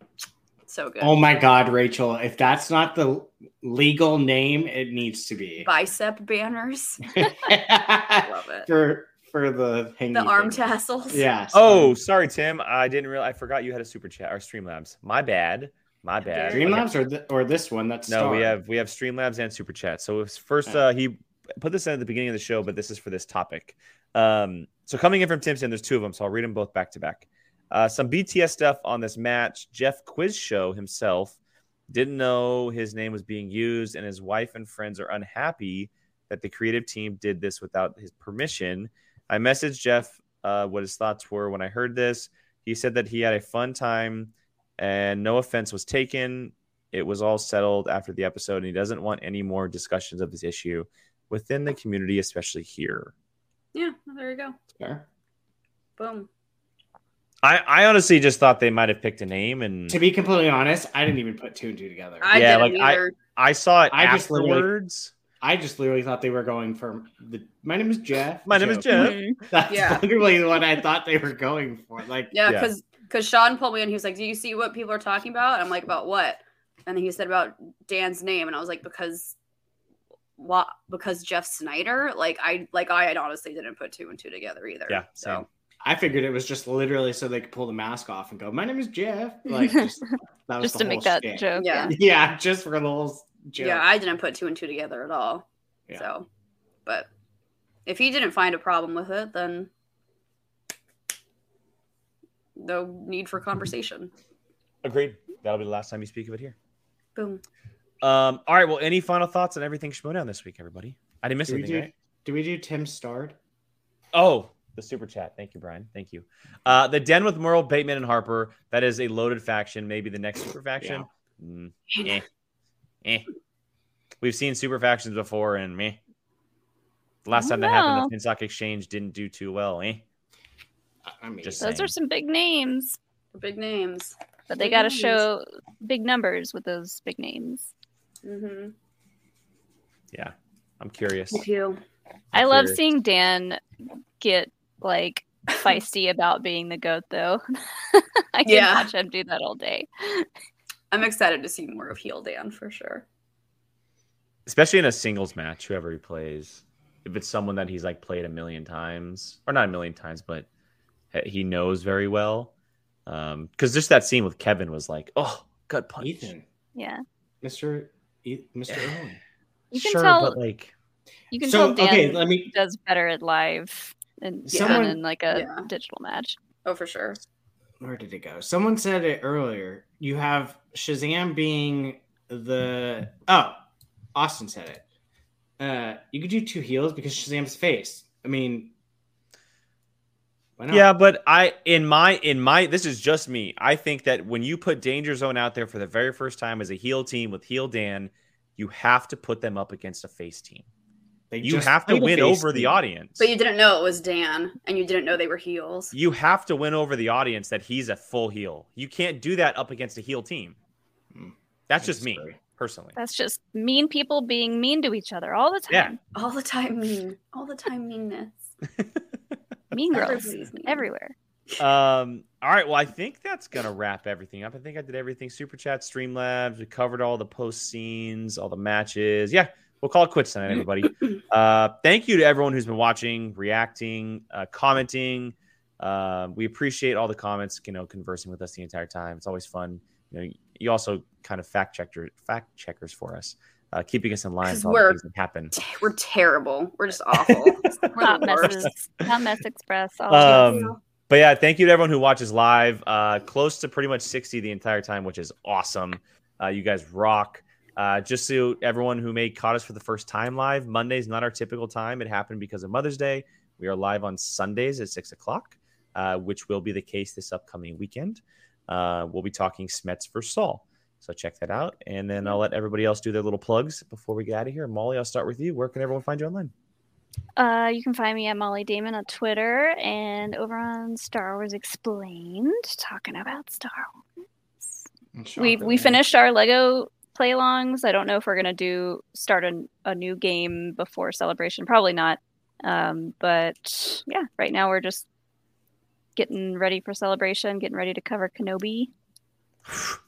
so good. Oh my God, Rachel! If that's not the legal name, it needs to be Bicep banners. [LAUGHS] Love it. for for the hangy The arm thing. tassels. Yes. Oh, sorry, Tim. I didn't realize. I forgot you had a super chat or Streamlabs. My bad. My bad. Streamlabs or th- or this one. That's No, we have we have Streamlabs and super chat. So it's first, uh, he put this in at the beginning of the show, but this is for this topic. Um, so coming in from Timson, there's two of them, so I'll read them both back to back. Uh, some BTS stuff on this match. Jeff Quiz Show himself didn't know his name was being used, and his wife and friends are unhappy that the creative team did this without his permission. I messaged Jeff uh, what his thoughts were when I heard this. He said that he had a fun time and no offense was taken. It was all settled after the episode, and he doesn't want any more discussions of this issue within the community, especially here. Yeah, there you go. Fair. Boom. I, I honestly just thought they might have picked a name, and To be completely honest, I didn't even put two and two together. I Yeah, didn't like, I- either. I saw it I just literally- afterwards. I just literally thought they were going for the. My name is Jeff. My name is joke. Jeff. Mhm. [LAUGHS] That's Yeah. literally what I thought they were going for. Like, Yeah, Yeah. because because Sean pulled me in. He was like, "Do you see what people are talking about?" And I'm like, "About what?" And then he said about Dan's name, and I was like, "Because what? Because Jeff Snyder? Like I like I honestly didn't put two and two together either. Yeah, So same. I figured it was just literally so they could pull the mask off and go, "My name is Jeff." [LAUGHS] Like, just, that was just the to make that shtick. joke Yeah. yeah. Yeah, just for the whole joke. yeah, I didn't put two and two together at all. Yeah. So, but if he didn't find a problem with it, then no need for conversation. Agreed. That'll be the last time you speak of it here. Boom. Um, all right. Well, any final thoughts on everything Schmoedown this week, everybody? I didn't miss do we anything, do? right? Do we do Tim Starred? Oh, the super chat. Thank you, Brian. Thank you. Uh, the Den with Murrell, Bateman, and Harper. That is a loaded faction. Maybe the next super faction. Mm, [LAUGHS] eh. Eh. We've seen super factions before, and meh. The last time don't that happened, know. the Finstock Exchange didn't do too well. Eh. I mean, Just Those saying. are some big names, Big names. but they got to show big numbers with those big names. Mm-hmm. Yeah, I'm curious. Me too. I love curious. seeing Dan get like [LAUGHS] feisty about being the goat, though. [LAUGHS] I can Yeah. watch him do that all day. I'm excited to see more of Heel Dan for sure. especially in a singles match, whoever he plays. If it's someone that he's like played a million times, or not a million times, but he knows very well. Um, because just that scene with Kevin was like, oh, gut punch. Ethan, Yeah, Mr. E- Mr. [SIGHS] Owen. you can sure, tell. but like, you can So tell Dan okay, let me. does better at live and Someone- than in like a Yeah. digital match. Oh, for sure. Where did it go? Someone said it earlier. You have Shazam being the oh, Austin said it. Uh, you could do two heels because Shazam's face. I mean, why not? yeah, but I in my in my this is just me. I think that when you put Danger Zone out there for the very first time as a heel team with heel Dan, you have to put them up against a face team. They You just have to win face over the audience. But you didn't know it was Dan, and you didn't know they were heels. you have to win over the audience that he's a full heel. You can't do that up against a heel team. Hmm. That's I just me disagree. personally. That's just mean people being mean to each other all the time. Yeah. time. All the time mean. All the time meanness. [LAUGHS] Mean girls mean. everywhere. Um, all right. Well, I think that's gonna wrap everything up. I think I did everything. Super chat, Streamlabs. We covered all the post scenes, all the matches. Yeah, we'll call it quits tonight, everybody. [COUGHS] uh, thank you to everyone who's been watching, reacting, uh, commenting. Uh, we appreciate all the comments. You know, conversing with us the entire time. It's always fun. You know, you also kind of fact checker fact checkers for us, uh, keeping us in line 'Cause with all we're- things that happen. We're terrible. We're just awful. [LAUGHS] We're Hot messes, hot mess express. All. Um, but yeah, thank you to everyone who watches live. Uh, close to pretty much 60 the entire time, which is awesome. Uh, you guys rock. Uh, just so everyone who may caught us for the first time live, Monday's not our typical time. It happened because of Mother's Day. We are live on Sundays at six o'clock, uh, which will be the case this upcoming weekend. Uh, we'll be talking Smets for Saul. So check that out. And then I'll let everybody else do their little plugs before we get out of here. Molly, I'll start with you. Where can everyone find you online? Uh, you can find me at Molly Damon on Twitter and over on Star Wars Explained, talking about Star Wars. We we finished our Lego play-alongs. I don't know if we're gonna do start a, a new game before celebration. Probably not. Um, but yeah, right now we're just getting ready for celebration, getting ready to cover Kenobi. [SIGHS]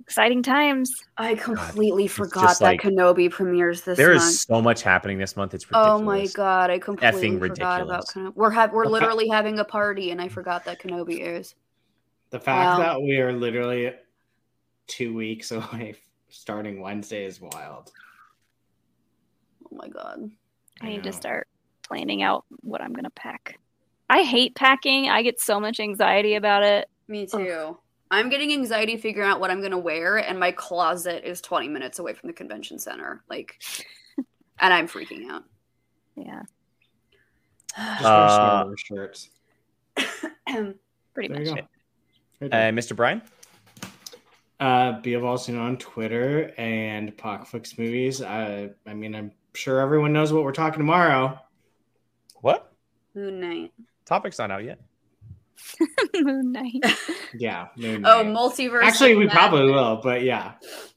Exciting times. I completely it's forgot that like- Kenobi premieres this There month. is so much happening this month. It's ridiculous. Oh my god, I completely forgot about. Kenobi. We're ha- we're literally having a party, and I forgot that Kenobi airs. The fact Wow. that we are literally two weeks [LAUGHS] away from starting Wednesday is wild. Oh my god. I need know. to start planning out what I'm gonna pack. I hate packing. I get so much anxiety about it. Me too. I'm getting anxiety figuring out what I'm gonna wear, and my closet is 20 minutes away from the convention center. Like, [LAUGHS] and I'm freaking out. Yeah, Just Uh, shirts. [COUGHS] pretty There much. you go. Right Uh. Mr. Brian? Uh, be Volson on Twitter and Pockflix Movies. I, I mean, I'm sure everyone knows what we're talking tomorrow. What? Moon Knight. Topic's not out yet. [LAUGHS] Moon Knight. [LAUGHS] Yeah. Moon Oh, multiverse. Actually, of we probably Madness. will, but yeah.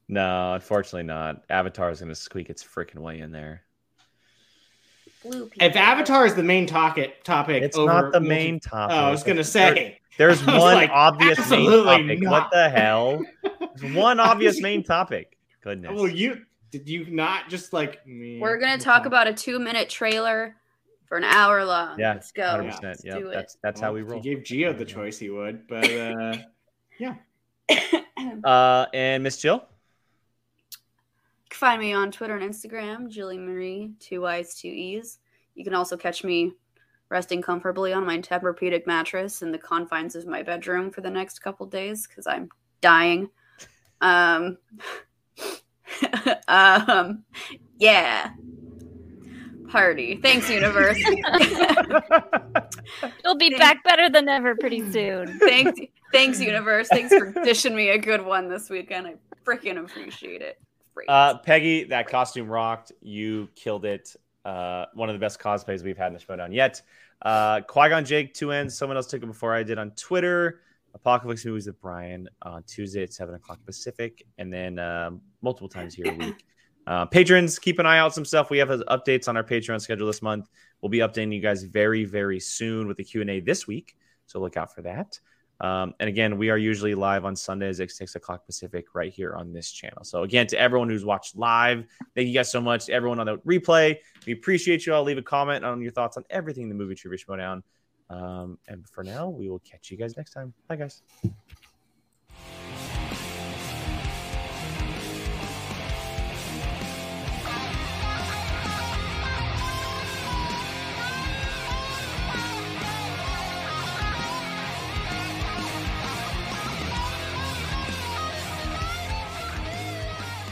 No, unfortunately not. Avatar is going to squeak its freaking way in there. Blue people. If Avatar is the main topic, topic It's over not the main topic. Oh, I was gonna say. There's [LAUGHS] one like, obvious main absolutely topic. not. What the hell? There's one [LAUGHS] obvious main topic. Goodness. Well, you did you not just like me? We're gonna talk about a two-minute trailer for an hour long. Yeah, let's go. 100%. Let's Yeah, do it. that's that's how we If roll. you gave Geo the choice, he would. But uh, [COUGHS] yeah. [COUGHS] Uh, and Miss Jill? You can find me on Twitter and Instagram, Julie Marie, two Y's, two E's. You can also catch me resting comfortably on my Tempur-Pedic mattress in the confines of my bedroom for the next couple days because I'm dying. Um, [LAUGHS] um, yeah. party. Thanks, universe. [LAUGHS] You'll be Thank- back better than ever pretty soon. thanks, thanks, universe. Thanks for dishing me a good one this weekend. I freaking appreciate it. Uh, Peggy, that costume rocked. You killed it. Uh, one of the best cosplays we've had in the Schmoedown yet. Uh, Qui Gon Jake, two ends. Someone else took it before I did on Twitter. Apocalypse movies with Brian on Tuesday at seven o'clock Pacific, and then um, multiple times here a [LAUGHS] week. Uh, patrons, keep an eye out some stuff. We have uh, updates on our Patreon schedule this month. We'll be updating you guys very, very soon with the Q and A this week, so look out for that. Um, and again, we are usually live on Sundays at six o'clock Pacific right here on this channel. So again, to everyone who's watched live, thank you guys so much. Everyone on the replay, we appreciate you all. Leave a comment on your thoughts on everything in the movie Trivia Schmoedown. Um, and for now, we will catch you guys next time. Bye, guys.